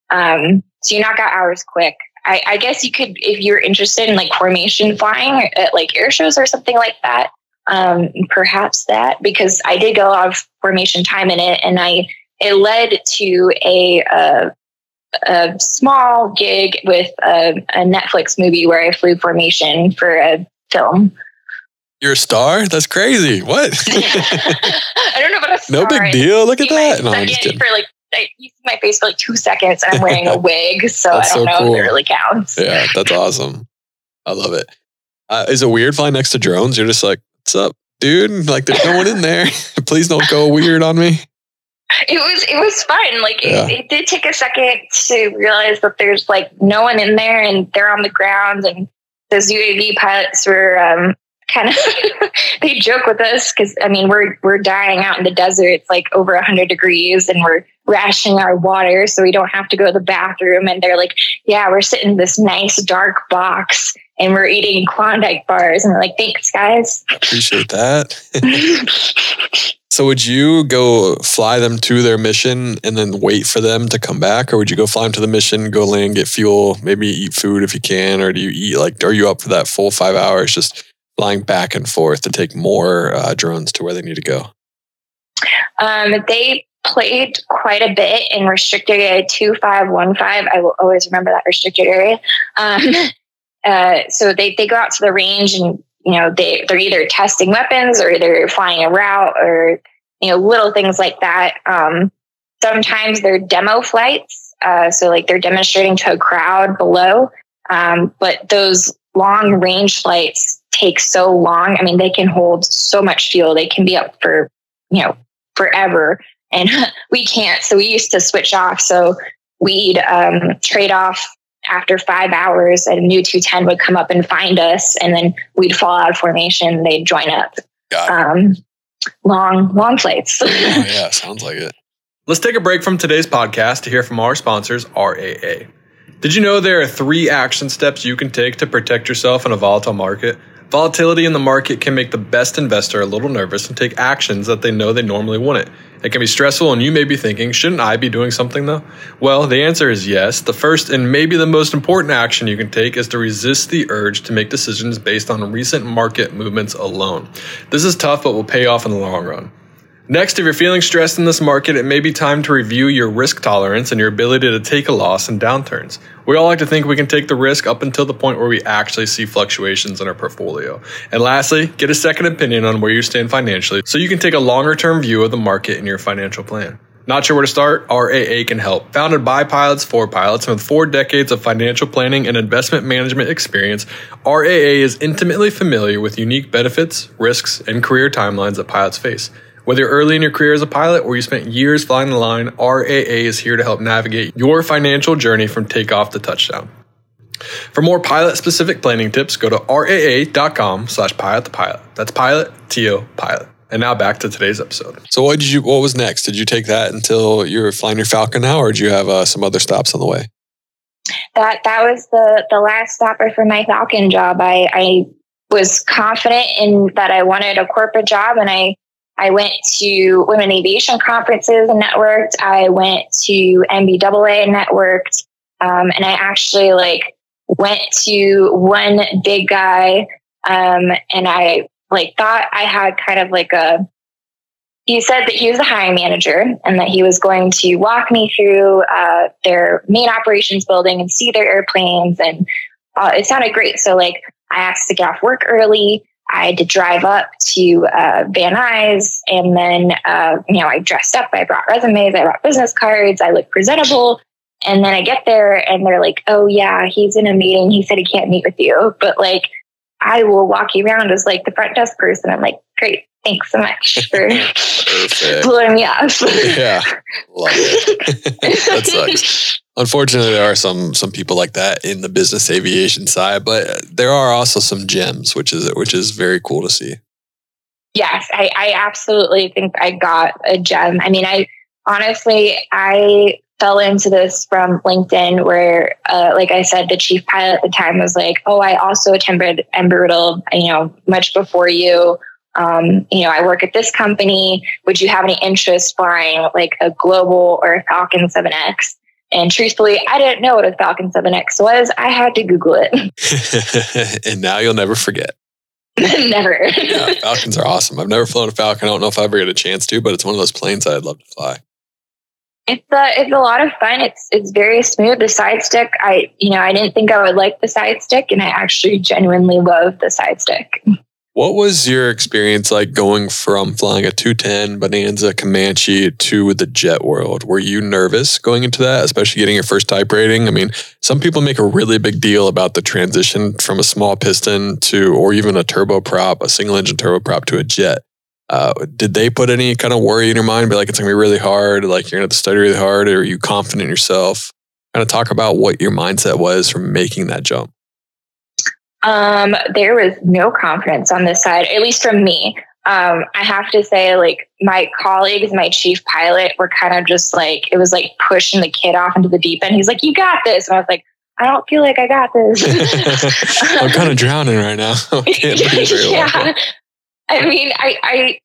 Um, so you knock out hours quick. I, I guess you could if you're interested in like formation flying at like air shows or something like that. Um, perhaps that because I did get a lot of formation time in it, and I it led to a uh, a small gig with a, a Netflix movie where I flew formation for a film. You're a star? That's crazy. What? I don't know about a no big deal. Look at that. No, I'm just kidding. for like I, you see my face for like two seconds and I'm wearing a wig, so I don't so know cool. if it really counts. Yeah, that's awesome. I love it. Uh, is it weird flying next to drones? You're just like, what's up, dude? Like, there's no one in there. Please don't go weird on me. It was it was fun. Like Yeah. it, it did take a second to realize that there's like no one in there and they're on the ground and those UAV pilots were um, kind of they joke with us because I mean we're we're dying out in the desert. It's like over hundred degrees and we're rationing our water so we don't have to go to the bathroom. And they're like, yeah, we're sitting in this nice dark box and we're eating Klondike bars. And we're like, thanks, guys. Appreciate that. so, would you go fly them to their mission and then wait for them to come back, or would you go fly them to the mission, go land, get fuel, maybe eat food if you can, or do you eat like? Are you up for that full five hours just flying back and forth to take more uh, drones to where they need to go? Um, they played quite a bit in restricted area 2515. I will always remember that restricted area. Um, uh, so they, they go out to the range and, you know, they, they're either testing weapons or they're flying a route or, you know, little things like that. Um, sometimes they're demo flights. Uh, so like they're demonstrating to a crowd below. Um, but those long range flights take so long. I mean, they can hold so much fuel. They can be up for, you know, forever. And we can't. So we used to switch off. So we'd um, trade off after five hours. A new 210 would come up and find us. And then we'd fall out of formation. They'd join up. Um, long, long flights. oh, yeah. Sounds like it. Let's take a break from today's podcast to hear from our sponsors, RAA. Did you know there are three action steps you can take to protect yourself in a volatile market? Volatility in the market can make the best investor a little nervous and take actions that they know they normally wouldn't. It can be stressful, and you may be thinking, shouldn't I be doing something though? Well, the answer is yes. The first and maybe the most important action you can take is to resist the urge to make decisions based on recent market movements alone. This is tough, but will pay off in the long run. Next, if you're feeling stressed in this market, it may be time to review your risk tolerance and your ability to take a loss in downturns. We all like to think we can take the risk up until the point where we actually see fluctuations in our portfolio. And lastly, get a second opinion on where you stand financially so you can take a longer term view of the market in your financial plan. Not sure where to start? RAA can help. Founded by pilots for pilots and with four decades of financial planning and investment management experience, RAA is intimately familiar with unique benefits, risks, and career timelines that pilots face. Whether early in your career as a pilot or you spent years flying the line, RAA is here to help navigate your financial journey from takeoff to touchdown. For more pilot specific planning tips, go to raa.com slash pilot to pilot. That's pilot, T-O, pilot. And now back to today's episode. So what did you, what was next? Did you take that until you were flying your Falcon now, or did you have uh, some other stops on the way? That, that was the, the last stopper for my Falcon job. I, I was confident in that I wanted a corporate job and I I went to Women Aviation conferences and networked. I went to NBAA and networked. Um, and I actually like went to one big guy um, and I like thought I had kind of like a he said that he was the hiring manager and that he was going to walk me through uh, their main operations building and see their airplanes and uh, it sounded great so like i asked to get off work early I had to drive up to uh, Van Nuys, and then uh, you know I dressed up. I brought resumes. I brought business cards. I looked presentable. And then I get there, and they're like, "Oh yeah, he's in a meeting. He said he can't meet with you, but like I will walk you around as like the front desk person." I'm like, "Great, thanks so much for blowing me off." yeah, love it. that sucks. Unfortunately, there are some some people like that in the business aviation side, but there are also some gems, which is which is very cool to see. Yes, I, I absolutely think I got a gem. I mean, I honestly I fell into this from LinkedIn, where, uh, like I said, the chief pilot at the time was like, "Oh, I also attended Embry-Riddle, you know, much before you." Um, you know, I work at this company. Would you have any interest flying like a global or a Falcon 7X? And truthfully, I didn't know what a Falcon 7X was. I had to Google it. and now you'll never forget. never. yeah, Falcons are awesome. I've never flown a Falcon. I don't know if I ever get a chance to, but it's one of those planes I'd love to fly. It's a, uh, it's a lot of fun. It's it's very smooth. The side stick, I you know, I didn't think I would like the side stick, and I actually genuinely love the side stick. What was your experience like going from flying a 210 Bonanza Comanche to the jet world? Were you nervous going into that, especially getting your first type rating? I mean, some people make a really big deal about the transition from a small piston to, or even a turboprop, a single engine turboprop to a jet. Uh, did they put any kind of worry in your mind? Be like, it's gonna be really hard. Like you're gonna have to study really hard. Or are you confident in yourself? Kind of talk about what your mindset was from making that jump. Um, there was no confidence on this side, at least from me. Um, I have to say, like my colleagues, my chief pilot were kind of just like it was like pushing the kid off into the deep end. He's like, "You got this," and I was like, "I don't feel like I got this." I'm kind of drowning right now. yeah, I mean, I I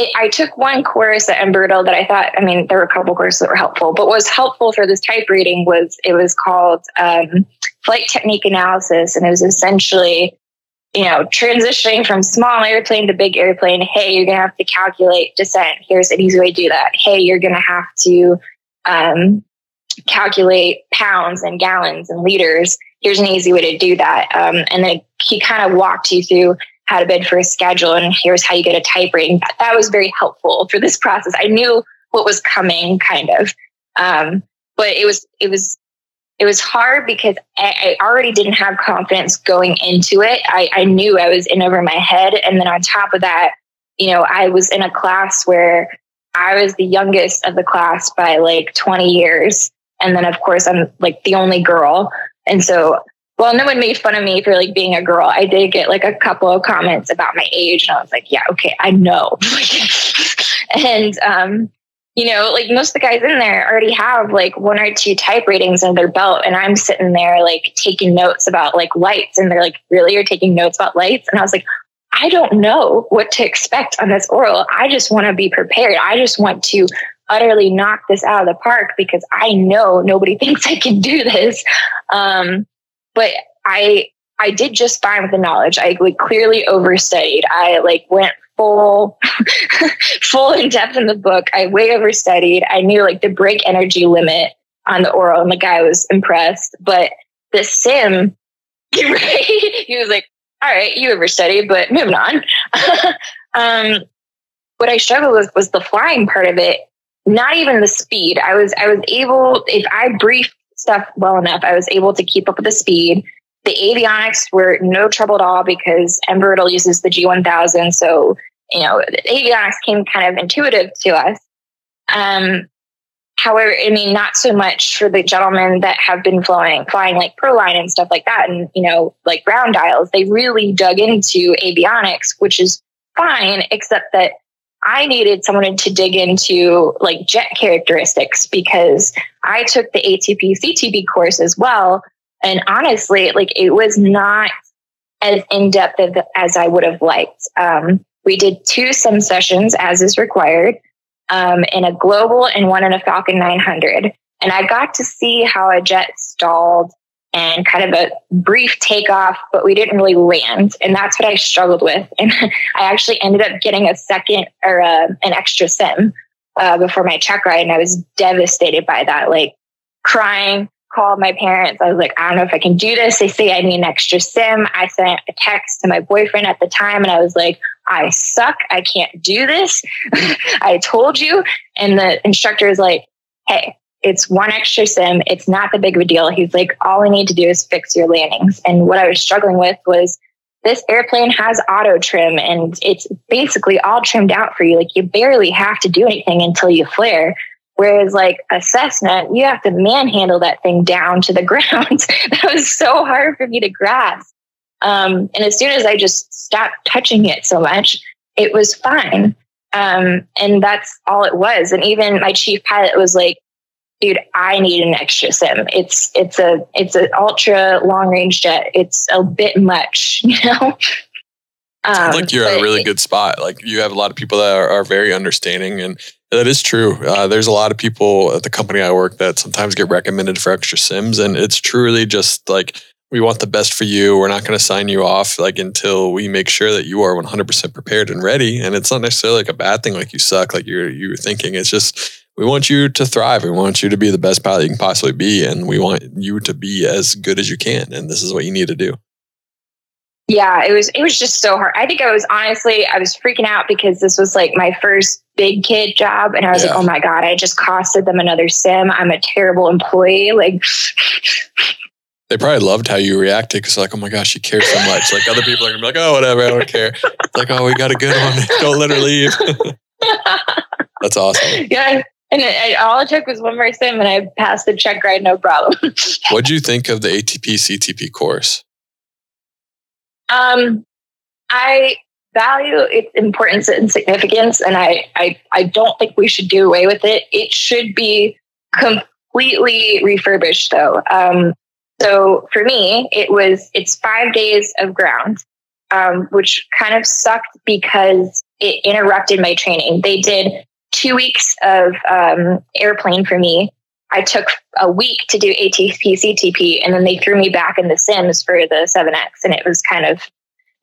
it, I took one course at Embry-Riddle that I thought, I mean, there were a couple courses that were helpful, but what was helpful for this type rating was it was called um, flight technique analysis. And it was essentially, you know, transitioning from small airplane to big airplane. Hey, you're going to have to calculate descent. Here's an easy way to do that. Hey, you're going to have to um, calculate pounds and gallons and liters. here's an easy way to do that. Um, and then he kind of walked you through how to bid for a schedule and here's how you get a type rating. That, that was very helpful for this process. I knew what was coming kind of. Um, but it was, it was, it was hard because I, I, already didn't have confidence going into it. I, I knew I was in over my head. And then on top of that, you know, I was in a class where I was the youngest of the class by like 20 years. And then, of course, I'm like the only girl. And so, well, no one made fun of me for like being a girl. I did get like a couple of comments about my age. And I was like, yeah, okay, I know. and, um, you know, like most of the guys in there already have like one or two type ratings in their belt. And I'm sitting there like taking notes about like lights. And they're like, really? You're taking notes about lights? And I was like, I don't know what to expect on this oral. I just want to be prepared. I just want to utterly knock this out of the park because I know nobody thinks I can do this. Um, but I I did just fine with the knowledge. I like clearly overstudied. I like went full full in depth in the book. I way overstudied. I knew like the brake energy limit on the oral, and the guy was impressed. But the sim, right? he was like, all right, you overstudied, but moving on. um, what I struggled with was the flying part of it, not even the speed. I was I was able, if I briefed stuff well enough, I was able to keep up with the speed. The avionics were no trouble at all because Embry-Riddle uses the G1000, so you know the avionics came kind of intuitive to us. Um, However, I mean, not so much for the gentlemen that have been flying, flying like Proline and stuff like that, and you know, like ground dials. They really dug into avionics, which is fine, except that I needed someone to dig into like jet characteristics because I took the ATP CTP course as well, and honestly, like it was not as in depth as I would have liked. Um, we did two sim sessions as is required um, in a global and one in a Falcon 900. And I got to see how a jet stalled and kind of a brief takeoff, but we didn't really land. And that's what I struggled with. And I actually ended up getting a second or uh, an extra sim uh, before my check ride. And I was devastated by that, like crying, called my parents. I was like, I don't know if I can do this. They say I need an extra sim. I sent a text to my boyfriend at the time and I was like, I suck. I can't do this. I told you. And the instructor is like, hey, it's one extra sim. It's not the big of a deal. He's like, all I need to do is fix your landings. And what I was struggling with was this airplane has auto trim and it's basically all trimmed out for you. Like you barely have to do anything until you flare. Whereas like a Cessna, you have to manhandle that thing down to the ground. that was so hard for me to grasp. Um, and as soon as I just stopped touching it so much, it was fine. Um, and that's all it was. And even my chief pilot was like, dude, I need an extra sim. It's, it's a, it's an ultra long range jet. It's a bit much, you know? Um, like you're a really good spot. Like you have a lot of people that are, are very understanding and that is true. Uh, there's a lot of people at the company I work that sometimes get recommended for extra sims and it's truly just like we want the best for you. We're not going to sign you off like until we make sure that you are 100% prepared and ready. And it's not necessarily like a bad thing, like you suck, like you're you're thinking. It's just we want you to thrive. We want you to be the best pilot you can possibly be, and we want you to be as good as you can. And this is what you need to do. Yeah, it was it was just so hard. I think I was honestly I was freaking out because this was like my first big kid job, and I was yeah. like, oh my god, I just costed them another sim. I'm a terrible employee. Like they probably loved how you reacted because like, oh my gosh, she cares so much. Like other people are gonna be like, oh whatever, I don't care. It's like, oh, we got a good one. Don't let her leave. That's awesome. Yeah. And it, all it took was one more sim and I passed the check ride, no problem. what do you think of the ATP CTP course? Um, I value its importance and significance, and I, I, I don't think we should do away with it. It should be completely refurbished, though. Um, so for me, it was it's five days of ground, um, which kind of sucked because it interrupted my training. They did two weeks of um, airplane for me. I took a week to do ATP CTP, and then they threw me back in the Sims for the 7X, and it was kind of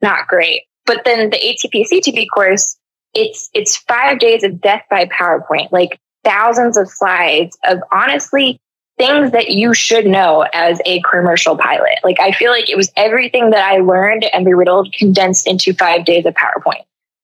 not great. But then the ATP CTP course, it's it's five days of death by PowerPoint, like thousands of slides of honestly things that you should know as a commercial pilot. Like I feel like it was everything that I learned Embry-Riddle condensed into five days of PowerPoint.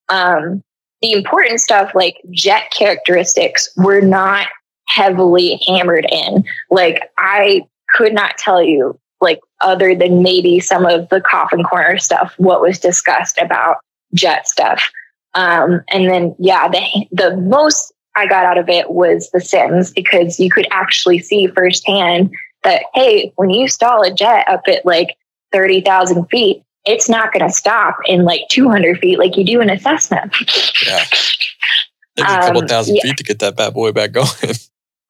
Um, the important stuff like jet characteristics were not heavily hammered in. Like I could not tell you, like other than maybe some of the coffin corner stuff, what was discussed about jet stuff. Um, and then yeah, the the most I got out of it was the sims because you could actually see firsthand that hey, when you stall a jet up at like thirty thousand feet, it's not going to stop in like 200 feet like you do in a Cessna. yeah. Take a couple um, thousand yeah. feet to get that bad boy back going.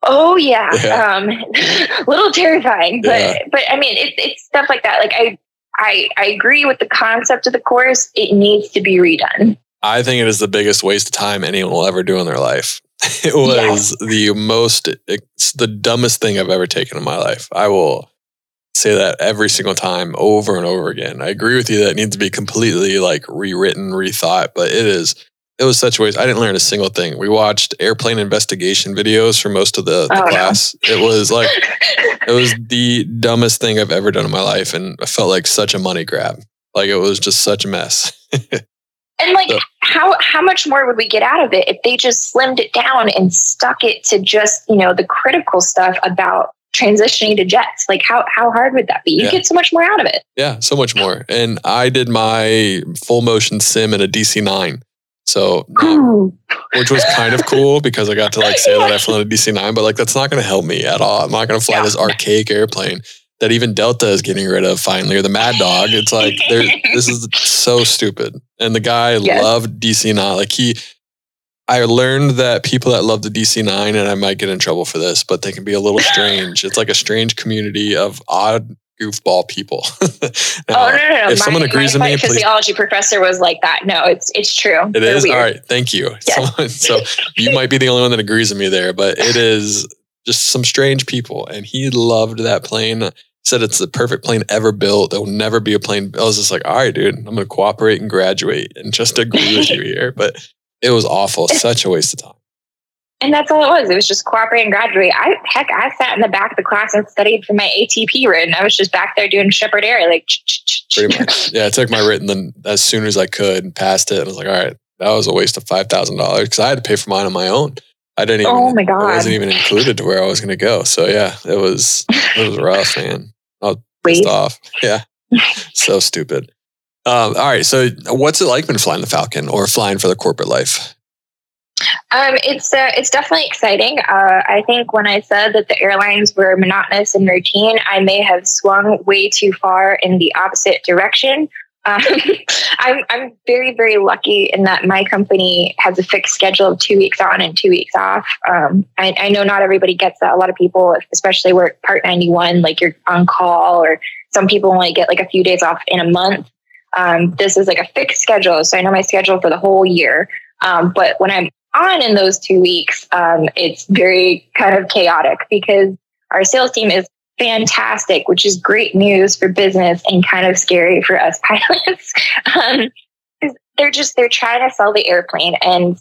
Oh yeah, yeah. Um, little terrifying, but yeah. but I mean it's it's stuff like that. Like I I I agree with the concept of the course. It needs to be redone. I think it is the biggest waste of time anyone will ever do in their life. It was the most, it's the dumbest thing I've ever taken in my life. I will say that every single time over and over again. I agree with you that it needs to be completely like rewritten, rethought, but it is it was such a waste. I didn't learn a single thing. We watched airplane investigation videos for most of the, the oh, class. No. It was like it was the dumbest thing I've ever done in my life, and I felt like such a money grab. Like it was just such a mess. and like, so. how how much more would we get out of it if they just slimmed it down and stuck it to just you know the critical stuff about transitioning to jets. Like how how hard would that be? You yeah. get so much more out of it. Yeah so much more. And i did my full motion sim in a dc9 so um, which was kind of cool because i got to like say that i flew in a dc9 but like that's not going to help me at all. I'm not going to fly yeah. this archaic airplane that even delta is getting rid of finally or the mad dog. It's like this is so stupid. And the guy yes. loved dc9 like he I learned that people that love the DC9, and I might get in trouble for this, but they can be a little strange. it's like a strange community of odd goofball people. now, oh no, no, no! If my, someone agrees with me, physiology please. professor was like that. No, it's it's true. It is all right. Thank you. Yes. Someone, so you might be the only one that agrees with me there, but it is just some strange people, and he loved that plane. Said it's the perfect plane ever built. There will never be a plane. I was just like, all right, dude, I'm going to cooperate and graduate and just agree with you here. But it was awful. Such a waste of time. And that's all it was. It was just cooperate and graduate. I heck, I sat in the back of the class and studied for my ATP written. I was just back there doing Sheppard Air, like pretty much. Yeah, I took my written then as soon as I could and passed it. I was like, all right, that was a waste of five thousand dollars because I had to pay for mine on my own. I didn't even. Oh my god! I wasn't even included to where I was going to go. So yeah, it was it was rough, man. I was pissed off. Yeah, so stupid. Um, all right. So, what's it like been flying the Falcon or flying for the corporate life? Um, it's uh, it's definitely exciting. Uh, I think when I said that the airlines were monotonous and routine, I may have swung way too far in the opposite direction. Um, I'm I'm very very lucky in that my company has a fixed schedule of two weeks on and two weeks off. Um, I, I know not everybody gets that. A lot of people, especially work part ninety one, like you're on call, or some people only get like a few days off in a month. Um, this is like a fixed schedule, so I know my schedule for the whole year. Um, but when I'm on in those two weeks, um, it's very kind of chaotic because our sales team is fantastic, which is great news for business and kind of scary for us pilots. Um, they're just they're trying to sell the airplane and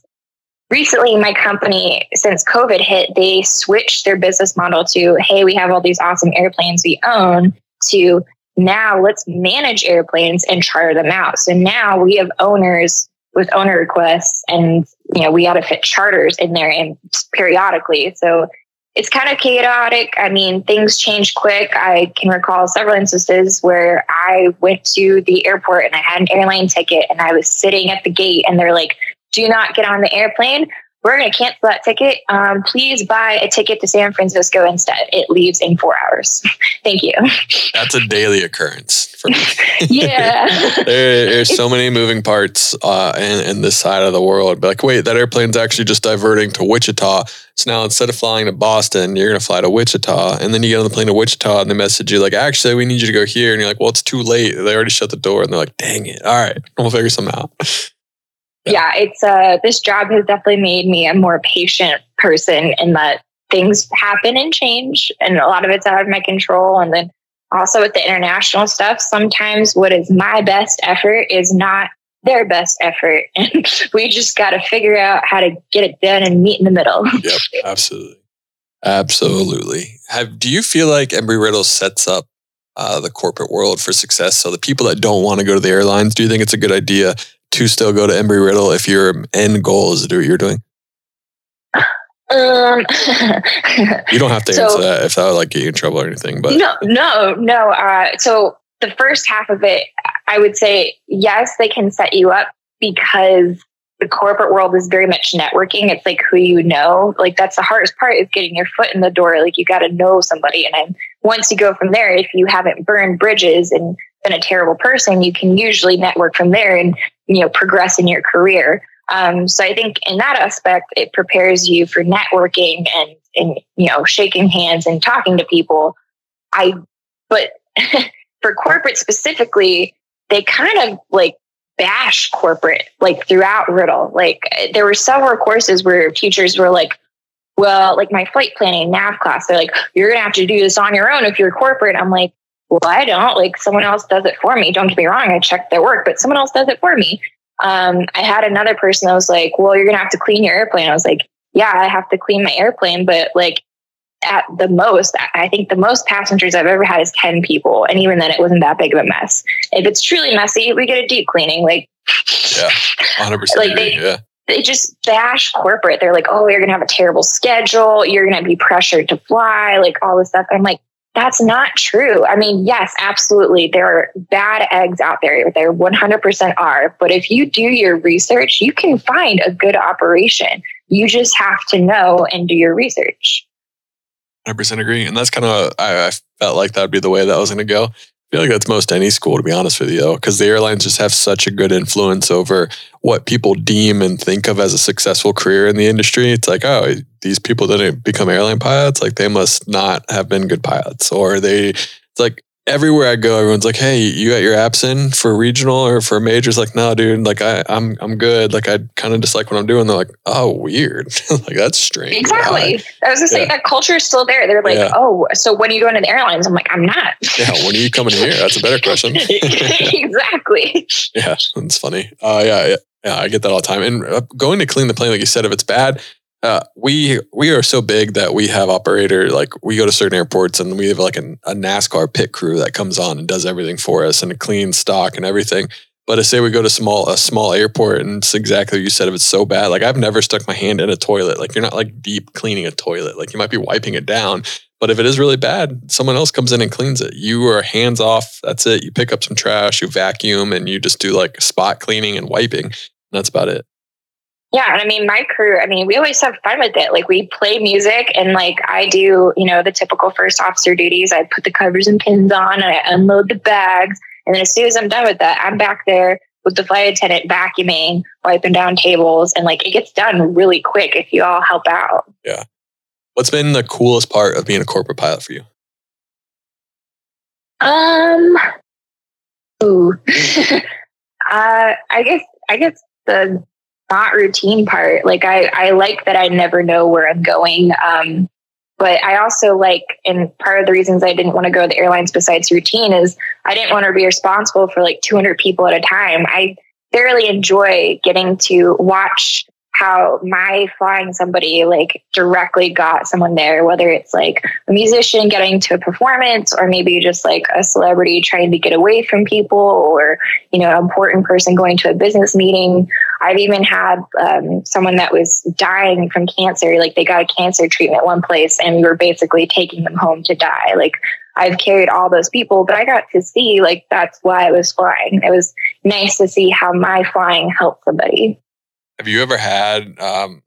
recently my company since covid hit they switched their business model to hey we have all these awesome airplanes we own to now let's manage airplanes and charter them out. So now we have owners with owner requests and you know we got to fit charters in there and periodically. So it's kind of chaotic. I mean, things change quick. I can recall several instances where I went to the airport and I had an airline ticket and I was sitting at the gate and they're like, do not get on the airplane we're going to cancel that ticket. Um, please buy a ticket to San Francisco instead. It leaves in four hours. Thank you. That's a daily occurrence for me. yeah. there, there's so many moving parts uh, in, in, this side of the world. But like, wait, that airplane's actually just diverting to Wichita. So now instead of flying to Boston, you're going to fly to Wichita. And then you get on the plane to Wichita and they message you like, actually, we need you to go here. And you're like, well, it's too late. They already shut the door. And they're like, dang it. All right, we'll figure something out yeah, it's uh this job has definitely made me a more patient person in that things happen and change and a lot of it's out of my control and then also with the international stuff sometimes what is my best effort is not their best effort and we just got to figure out how to get it done and meet in the middle yep absolutely Absolutely. Have do you feel like Embry Riddle sets up uh, the corporate world for success? So the people that don't want to go to the airlines, do you think it's a good idea to still go to Embry Riddle if your end goal is to do what you're doing? Um, you don't have to so, answer that if that would like get you in trouble or anything. But no, no, no. Uh, so the first half of it, I would say yes, they can set you up because the corporate world is very much networking. It's like who you know. Like that's the hardest part is getting your foot in the door. Like you got to know somebody, and then once you go from there, if you haven't burned bridges and been a terrible person, you can usually network from there and you know progress in your career. Um, so I think in that aspect, it prepares you for networking and, and, you know, shaking hands and talking to people. I, but for corporate specifically, they kind of like bash corporate like throughout Riddle. Like there were several courses where teachers were like, well, like my flight planning nav class, they're like, you're to have to do this on your own if you're corporate. I'm like, well, I don't. Like someone else does it for me. Don't get me wrong. I check their work, but someone else does it for me. Um, I had another person that was like, well, you're going to have to clean your airplane. I was like, yeah, I have to clean my airplane, but like at the most, I think the most passengers I've ever had is 10 people. And even then, it wasn't that big of a mess. If it's truly messy, we get a deep cleaning. Like, yeah, 100%. Like they, yeah. they just bash corporate. They're like, oh, you're going to have a terrible schedule. You're going to be pressured to fly, like all this stuff. I'm like, that's not true. I mean, yes, absolutely. There are bad eggs out there. There 100% are. But if you do your research, you can find a good operation. You just have to know and do your research. 100% agree. And that's kind of, I, I felt like that would be the way that I was going to go feel like that's most any school, to be honest with you, though, because the airlines just have such a good influence over what people deem and think of as a successful career in the industry. It's like, oh, these people didn't become airline pilots, like they must not have been good pilots, or they. It's like everywhere I go, everyone's like, "Hey, you got your apps in for regional or for majors?" Like, no, dude. Like, I, I'm, I'm good. Like, I kind of just like what I'm doing. They're like, "Oh, weird. like, that's strange." Exactly. I was gonna say that culture is still there. They're like, yeah. "Oh, so when are you going to the airlines?" I'm like, "I'm not." yeah. When are you coming here? That's a better question. exactly. yeah, that's funny. Uh, yeah, yeah, yeah. I get that all the time. And uh, going to clean the plane, like you said, if it's bad, uh, we we are so big that we have operator like we go to certain airports and we have like an, a NASCAR pit crew that comes on and does everything for us and clean stock and everything. But to say we go to small a small airport and it's exactly what you said. If it's so bad, like I've never stuck my hand in a toilet. Like you're not like deep cleaning a toilet. Like you might be wiping it down, but if it is really bad, someone else comes in and cleans it. You are hands off. That's it. You pick up some trash, you vacuum, and you just do like spot cleaning and wiping. that's about it. Yeah, and I mean, my crew, I mean, we always have fun with it. Like, we play music, and like, I do, you know, the typical first officer duties. I put the covers and pins on, and I unload the bags. And then as soon as I'm done with that, I'm back there with the flight attendant vacuuming, wiping down tables, and like, it gets done really quick if you all help out. Yeah. What's been the coolest part of being a corporate pilot for you? Um, ooh, uh, I guess, I guess the not routine part. Like I, I like that I never know where I'm going. Um, but I also like, and part of the reasons I didn't want to go to the airlines besides routine is I didn't want to be responsible for like 200 people at a time. I thoroughly enjoy getting to watch how my flying somebody like directly got someone there, whether it's like a musician getting to a performance or maybe just like a celebrity trying to get away from people or, you know, an important person going to a business meeting. I've even had um, someone that was dying from cancer, like they got a cancer treatment one place and we were basically taking them home to die. Like I've carried all those people, but I got to see like that's why I was flying. It was nice to see how my flying helped somebody. Have you ever had um,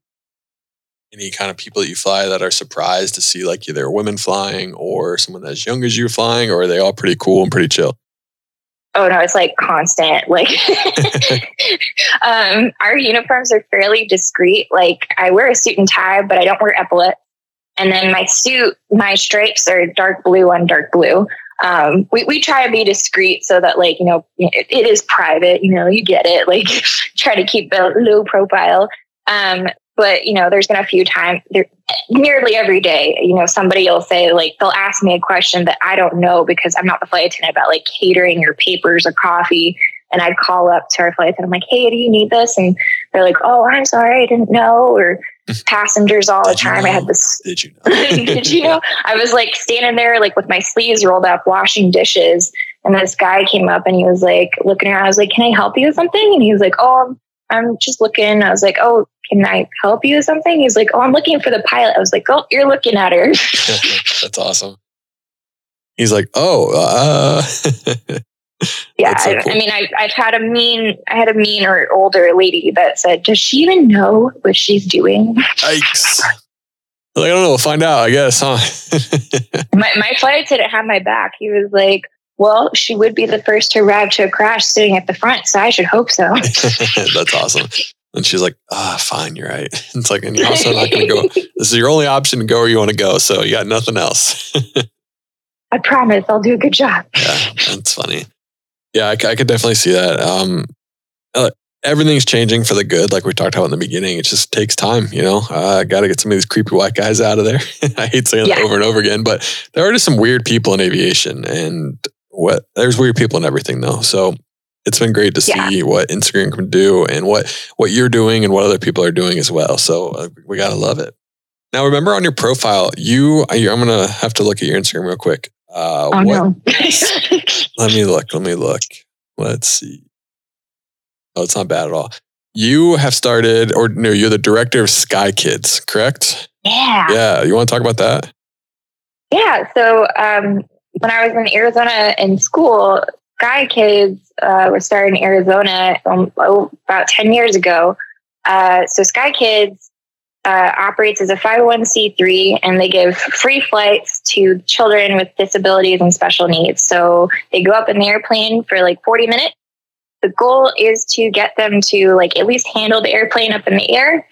any kind of people that you fly that are surprised to see like either women flying or someone as young as you flying, or are they all pretty cool and pretty chill? Oh no, it's like constant. Like um, our uniforms are fairly discreet. Like I wear a suit and tie, but I don't wear epaulets. And then my suit, my stripes are dark blue on dark blue um, we, we try to be discreet so that like you know it, it is private you know you get it like try to keep a low profile. Um, but you know there's been a few times there nearly every day you know somebody will say like they'll ask me a question that i don't know because i'm not the flight attendant about like catering or papers or coffee. And i'd call up to our flight attendant i'm like hey do you need this? And they're like oh i'm sorry i didn't know or passengers all the Did you time. I had this. Did you know? Did you know? I was like standing there, like with my sleeves rolled up, washing dishes, and this guy came up and he was like looking around. I was like, "Can I help you with something?" And he was like, "Oh, I'm, I'm just looking." I was like, "Oh, can I help you with something?" He's like, "Oh, I'm looking for the pilot." I was like, "Oh, you're looking at her." That's awesome. He's like, oh, uh, Yeah, so I, cool. I mean, I, I've had a mean, I had a mean or older lady that said, "Does she even know what she's doing?" yikes. Like, I don't know. We'll find out, I guess, huh? My my flight attendant had my back. He was like, "Well, she would be the first to arrive to a crash sitting at the front, so I should hope so." That's awesome. And she's like, ah, fine, you're right. It's like, and you're also not going to go. This is your only option to go where you want to go. So you got nothing else. I promise, I'll do a good job. yeah, that's funny. Yeah, I could definitely see that. Um, uh, everything's changing for the good, like we talked about in the beginning. It just takes time, you know. Uh, I got to get some of these creepy white guys out of there. I hate saying that over and over again, but there are just some weird people in aviation, and what there's weird people in everything, though. So it's been great to Yeah. see what Instagram can do and what what you're doing and what other people are doing as well. So uh, we gotta love it. Now, remember on your profile, you I'm gonna have to look at your Instagram real quick. Uh, Oh what, no! let me look. Let me look. Let's see. Oh, it's not bad at all. You have started, or no, you're the director of Sky Kids, correct? yeah, Yeah. You want to talk about that? yeah. So um, when I was in Arizona in school, Sky Kids uh, was started in Arizona um, oh, about ten years ago. Uh, so Sky Kids uh, operates as a 501c3 and they give free flights to children with disabilities and special needs. So they go up in the airplane for like 40 minutes. The goal is to get them to like at least handle the airplane up in the air.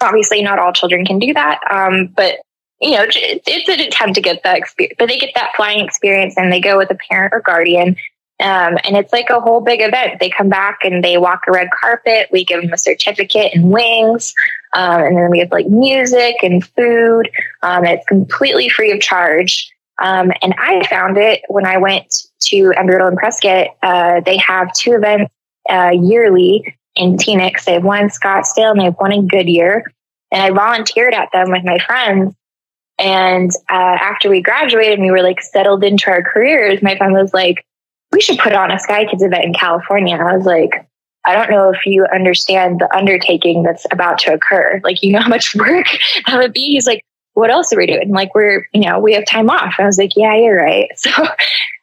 Obviously, not all children can do that, um, but you know, it's an attempt to get that experience. But they get that flying experience and they go with a parent or guardian. Um, and it's like a whole big event. They come back and they walk a red carpet. We give them a certificate and wings. Um, and then we have like music and food. Um, it's completely free of charge. Um, and I found it when I went to Embry-Riddle and Prescott. Uh, they have two events uh, yearly in Phoenix. They have one in Scottsdale and they have one in Goodyear. And I volunteered at them with my friends. And uh, after we graduated and we were like settled into our careers, my friend was like, we should put on a Sky Kids event in California. And I was like, I don't know if you understand the undertaking that's about to occur. Like, you know how much work that would be? He's like, what else are we doing? Like, we're, you know, we have time off. I was like, yeah, you're right. So,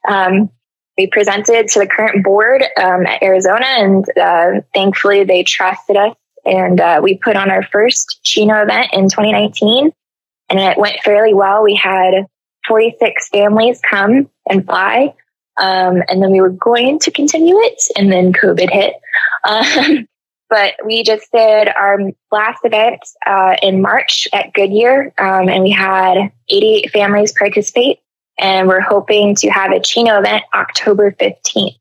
um, we presented to the current board um, at Arizona, and uh, thankfully they trusted us. And uh, we put on our first Chino event in 2019, and it went fairly well. We had 46 families come and fly. Um, and then we were going to continue it, and then COVID hit. Um, but we just did our last event uh, in March at Goodyear, um, and we had 88 families participate. And we're hoping to have a Chino event October 15th.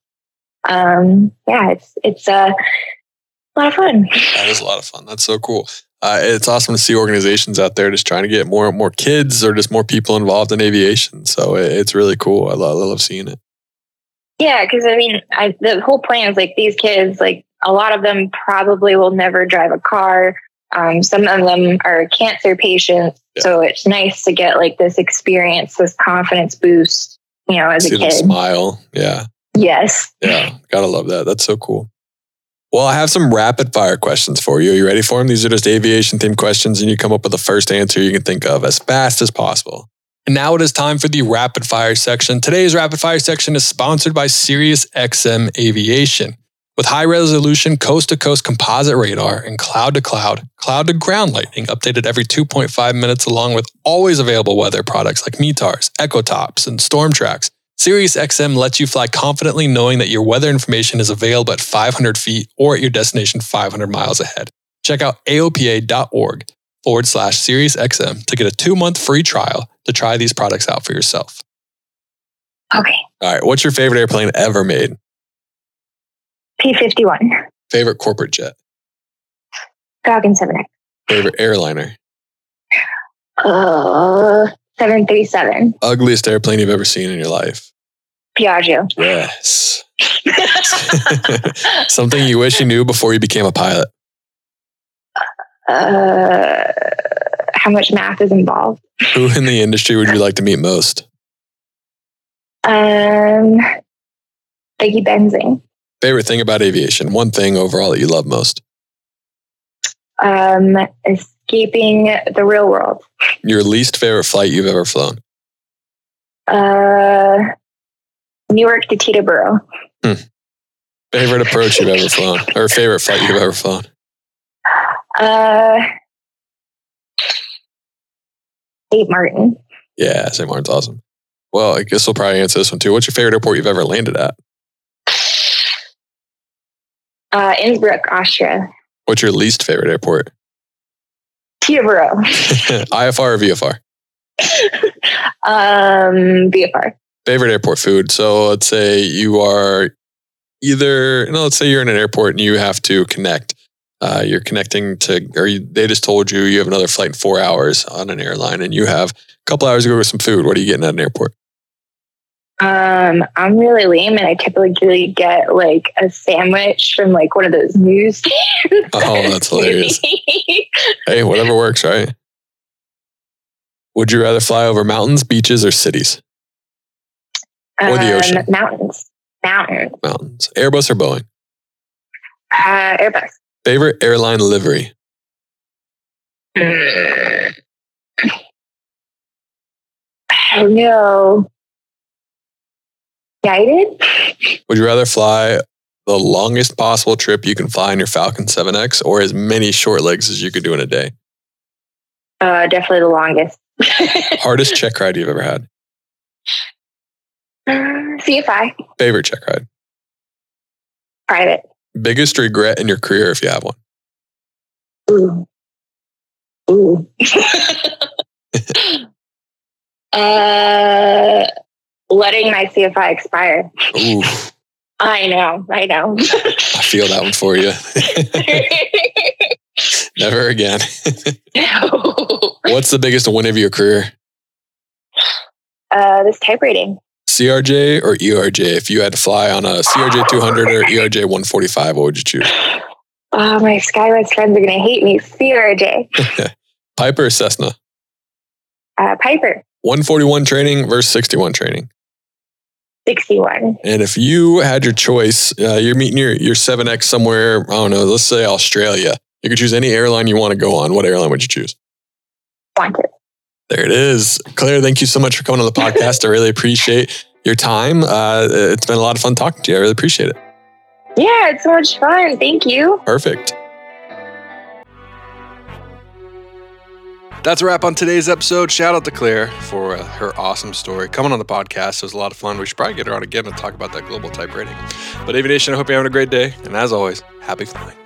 Um, yeah, it's it's a lot of fun. That is a lot of fun. That's so cool. Uh, it's awesome to see organizations out there just trying to get more and more kids or just more people involved in aviation. So it- it's really cool. I love, I love seeing it. Yeah, because I mean, I, the whole plan is like these kids, like a lot of them probably will never drive a car. Um, some of them are cancer patients, Yeah. so it's nice to get like this experience, this confidence boost. You know, as See a kid. smile. Yeah. Yes. Yeah. Gotta love that. That's so cool. Well, I have some rapid fire questions for you. Are you ready for them? These are just aviation themed questions, and you come up with the first answer you can think of as fast as possible. And now it is time for the rapid fire section. Today's rapid fire section is sponsored by SiriusXM Aviation. With high resolution coast to coast composite radar and cloud to cloud, cloud to ground lighting updated every 2.5 minutes, along with always available weather products like METARs, EchoTops, and Storm Tracks. SiriusXM lets you fly confidently knowing that your weather information is available at 500 feet or at your destination 500 miles ahead. Check out aopa.org forward slash SiriusXM to get a two month free trial to try these products out for yourself. Okay. All right. What's your favorite airplane ever made? P fifty one. Favorite corporate jet? Falcon seven X. Favorite airliner? Uh, seven three seven. Ugliest airplane you've ever seen in your life? Piaggio. Yes. Something you wish you knew before you became a pilot? Uh, how much math is involved? Who in the industry would you like to meet most? Um, Becky Benzing. Favorite thing about aviation? One thing overall that you love most? Um, escaping the real world. Your least favorite flight you've ever flown? Uh, Newark to Teterboro. Favorite approach you've ever flown? Or favorite flight you've ever flown? Uh, St. Martin. Yeah, St. Martin's awesome. Well, I guess we'll probably answer this one too. What's your favorite airport you've ever landed at? Uh, Innsbruck, Austria. What's your least favorite airport? Teterboro. IFR or VFR? um, VFR. Favorite airport food. So let's say you are either, no, let's say you're in an airport and you have to connect. Uh, you're connecting to, or you, they just told you you have another flight in four hours on an airline and you have a couple hours to go with some food. What are you getting at an airport? Um, I'm really lame, and I typically get like a sandwich from like one of those news stands. Oh, that's hilarious. Hey, whatever works, right? Would you rather fly over mountains, beaches, or cities? Or the ocean. Um, mountains. Mountains. Mountains. Airbus or Boeing? Uh, Airbus. Favorite airline livery? Mm. I don't know. Guided? Would you rather fly the longest possible trip you can fly in your Falcon 7X or as many short legs as you could do in a day? Uh, definitely the longest. Hardest check ride you've ever had? Uh, CFI. Favorite check ride? Private. Biggest regret in your career if you have one? Ooh. Ooh. uh, letting my CFI expire. Ooh, I know. I know. I feel that one for you. Never again. What's the biggest win of your career? uh, this type rating. CRJ or ERJ? If you had to fly on a CRJ 200 or ERJ 145, what would you choose? Oh, my Skywest friends are going to hate me. CRJ. Piper or Cessna? Uh, Piper. 141 training versus 61 training. 61. And if you had your choice, uh, you're meeting your, your 7X somewhere, I don't know, let's say Australia. You could choose any airline you want to go on. What airline would you choose? Qantas. There it is. Claire, thank you so much for coming on the podcast. I really appreciate your time. Uh, it's been a lot of fun talking to you. I really appreciate it. Yeah, it's so much fun. Thank you. Perfect. That's a wrap on today's episode. Shout out to Claire for uh, her awesome story. Coming on the podcast it was a lot of fun. We should probably get her on again and talk about that global type rating. But Avination, I hope you're having a great day. And as always, happy flying.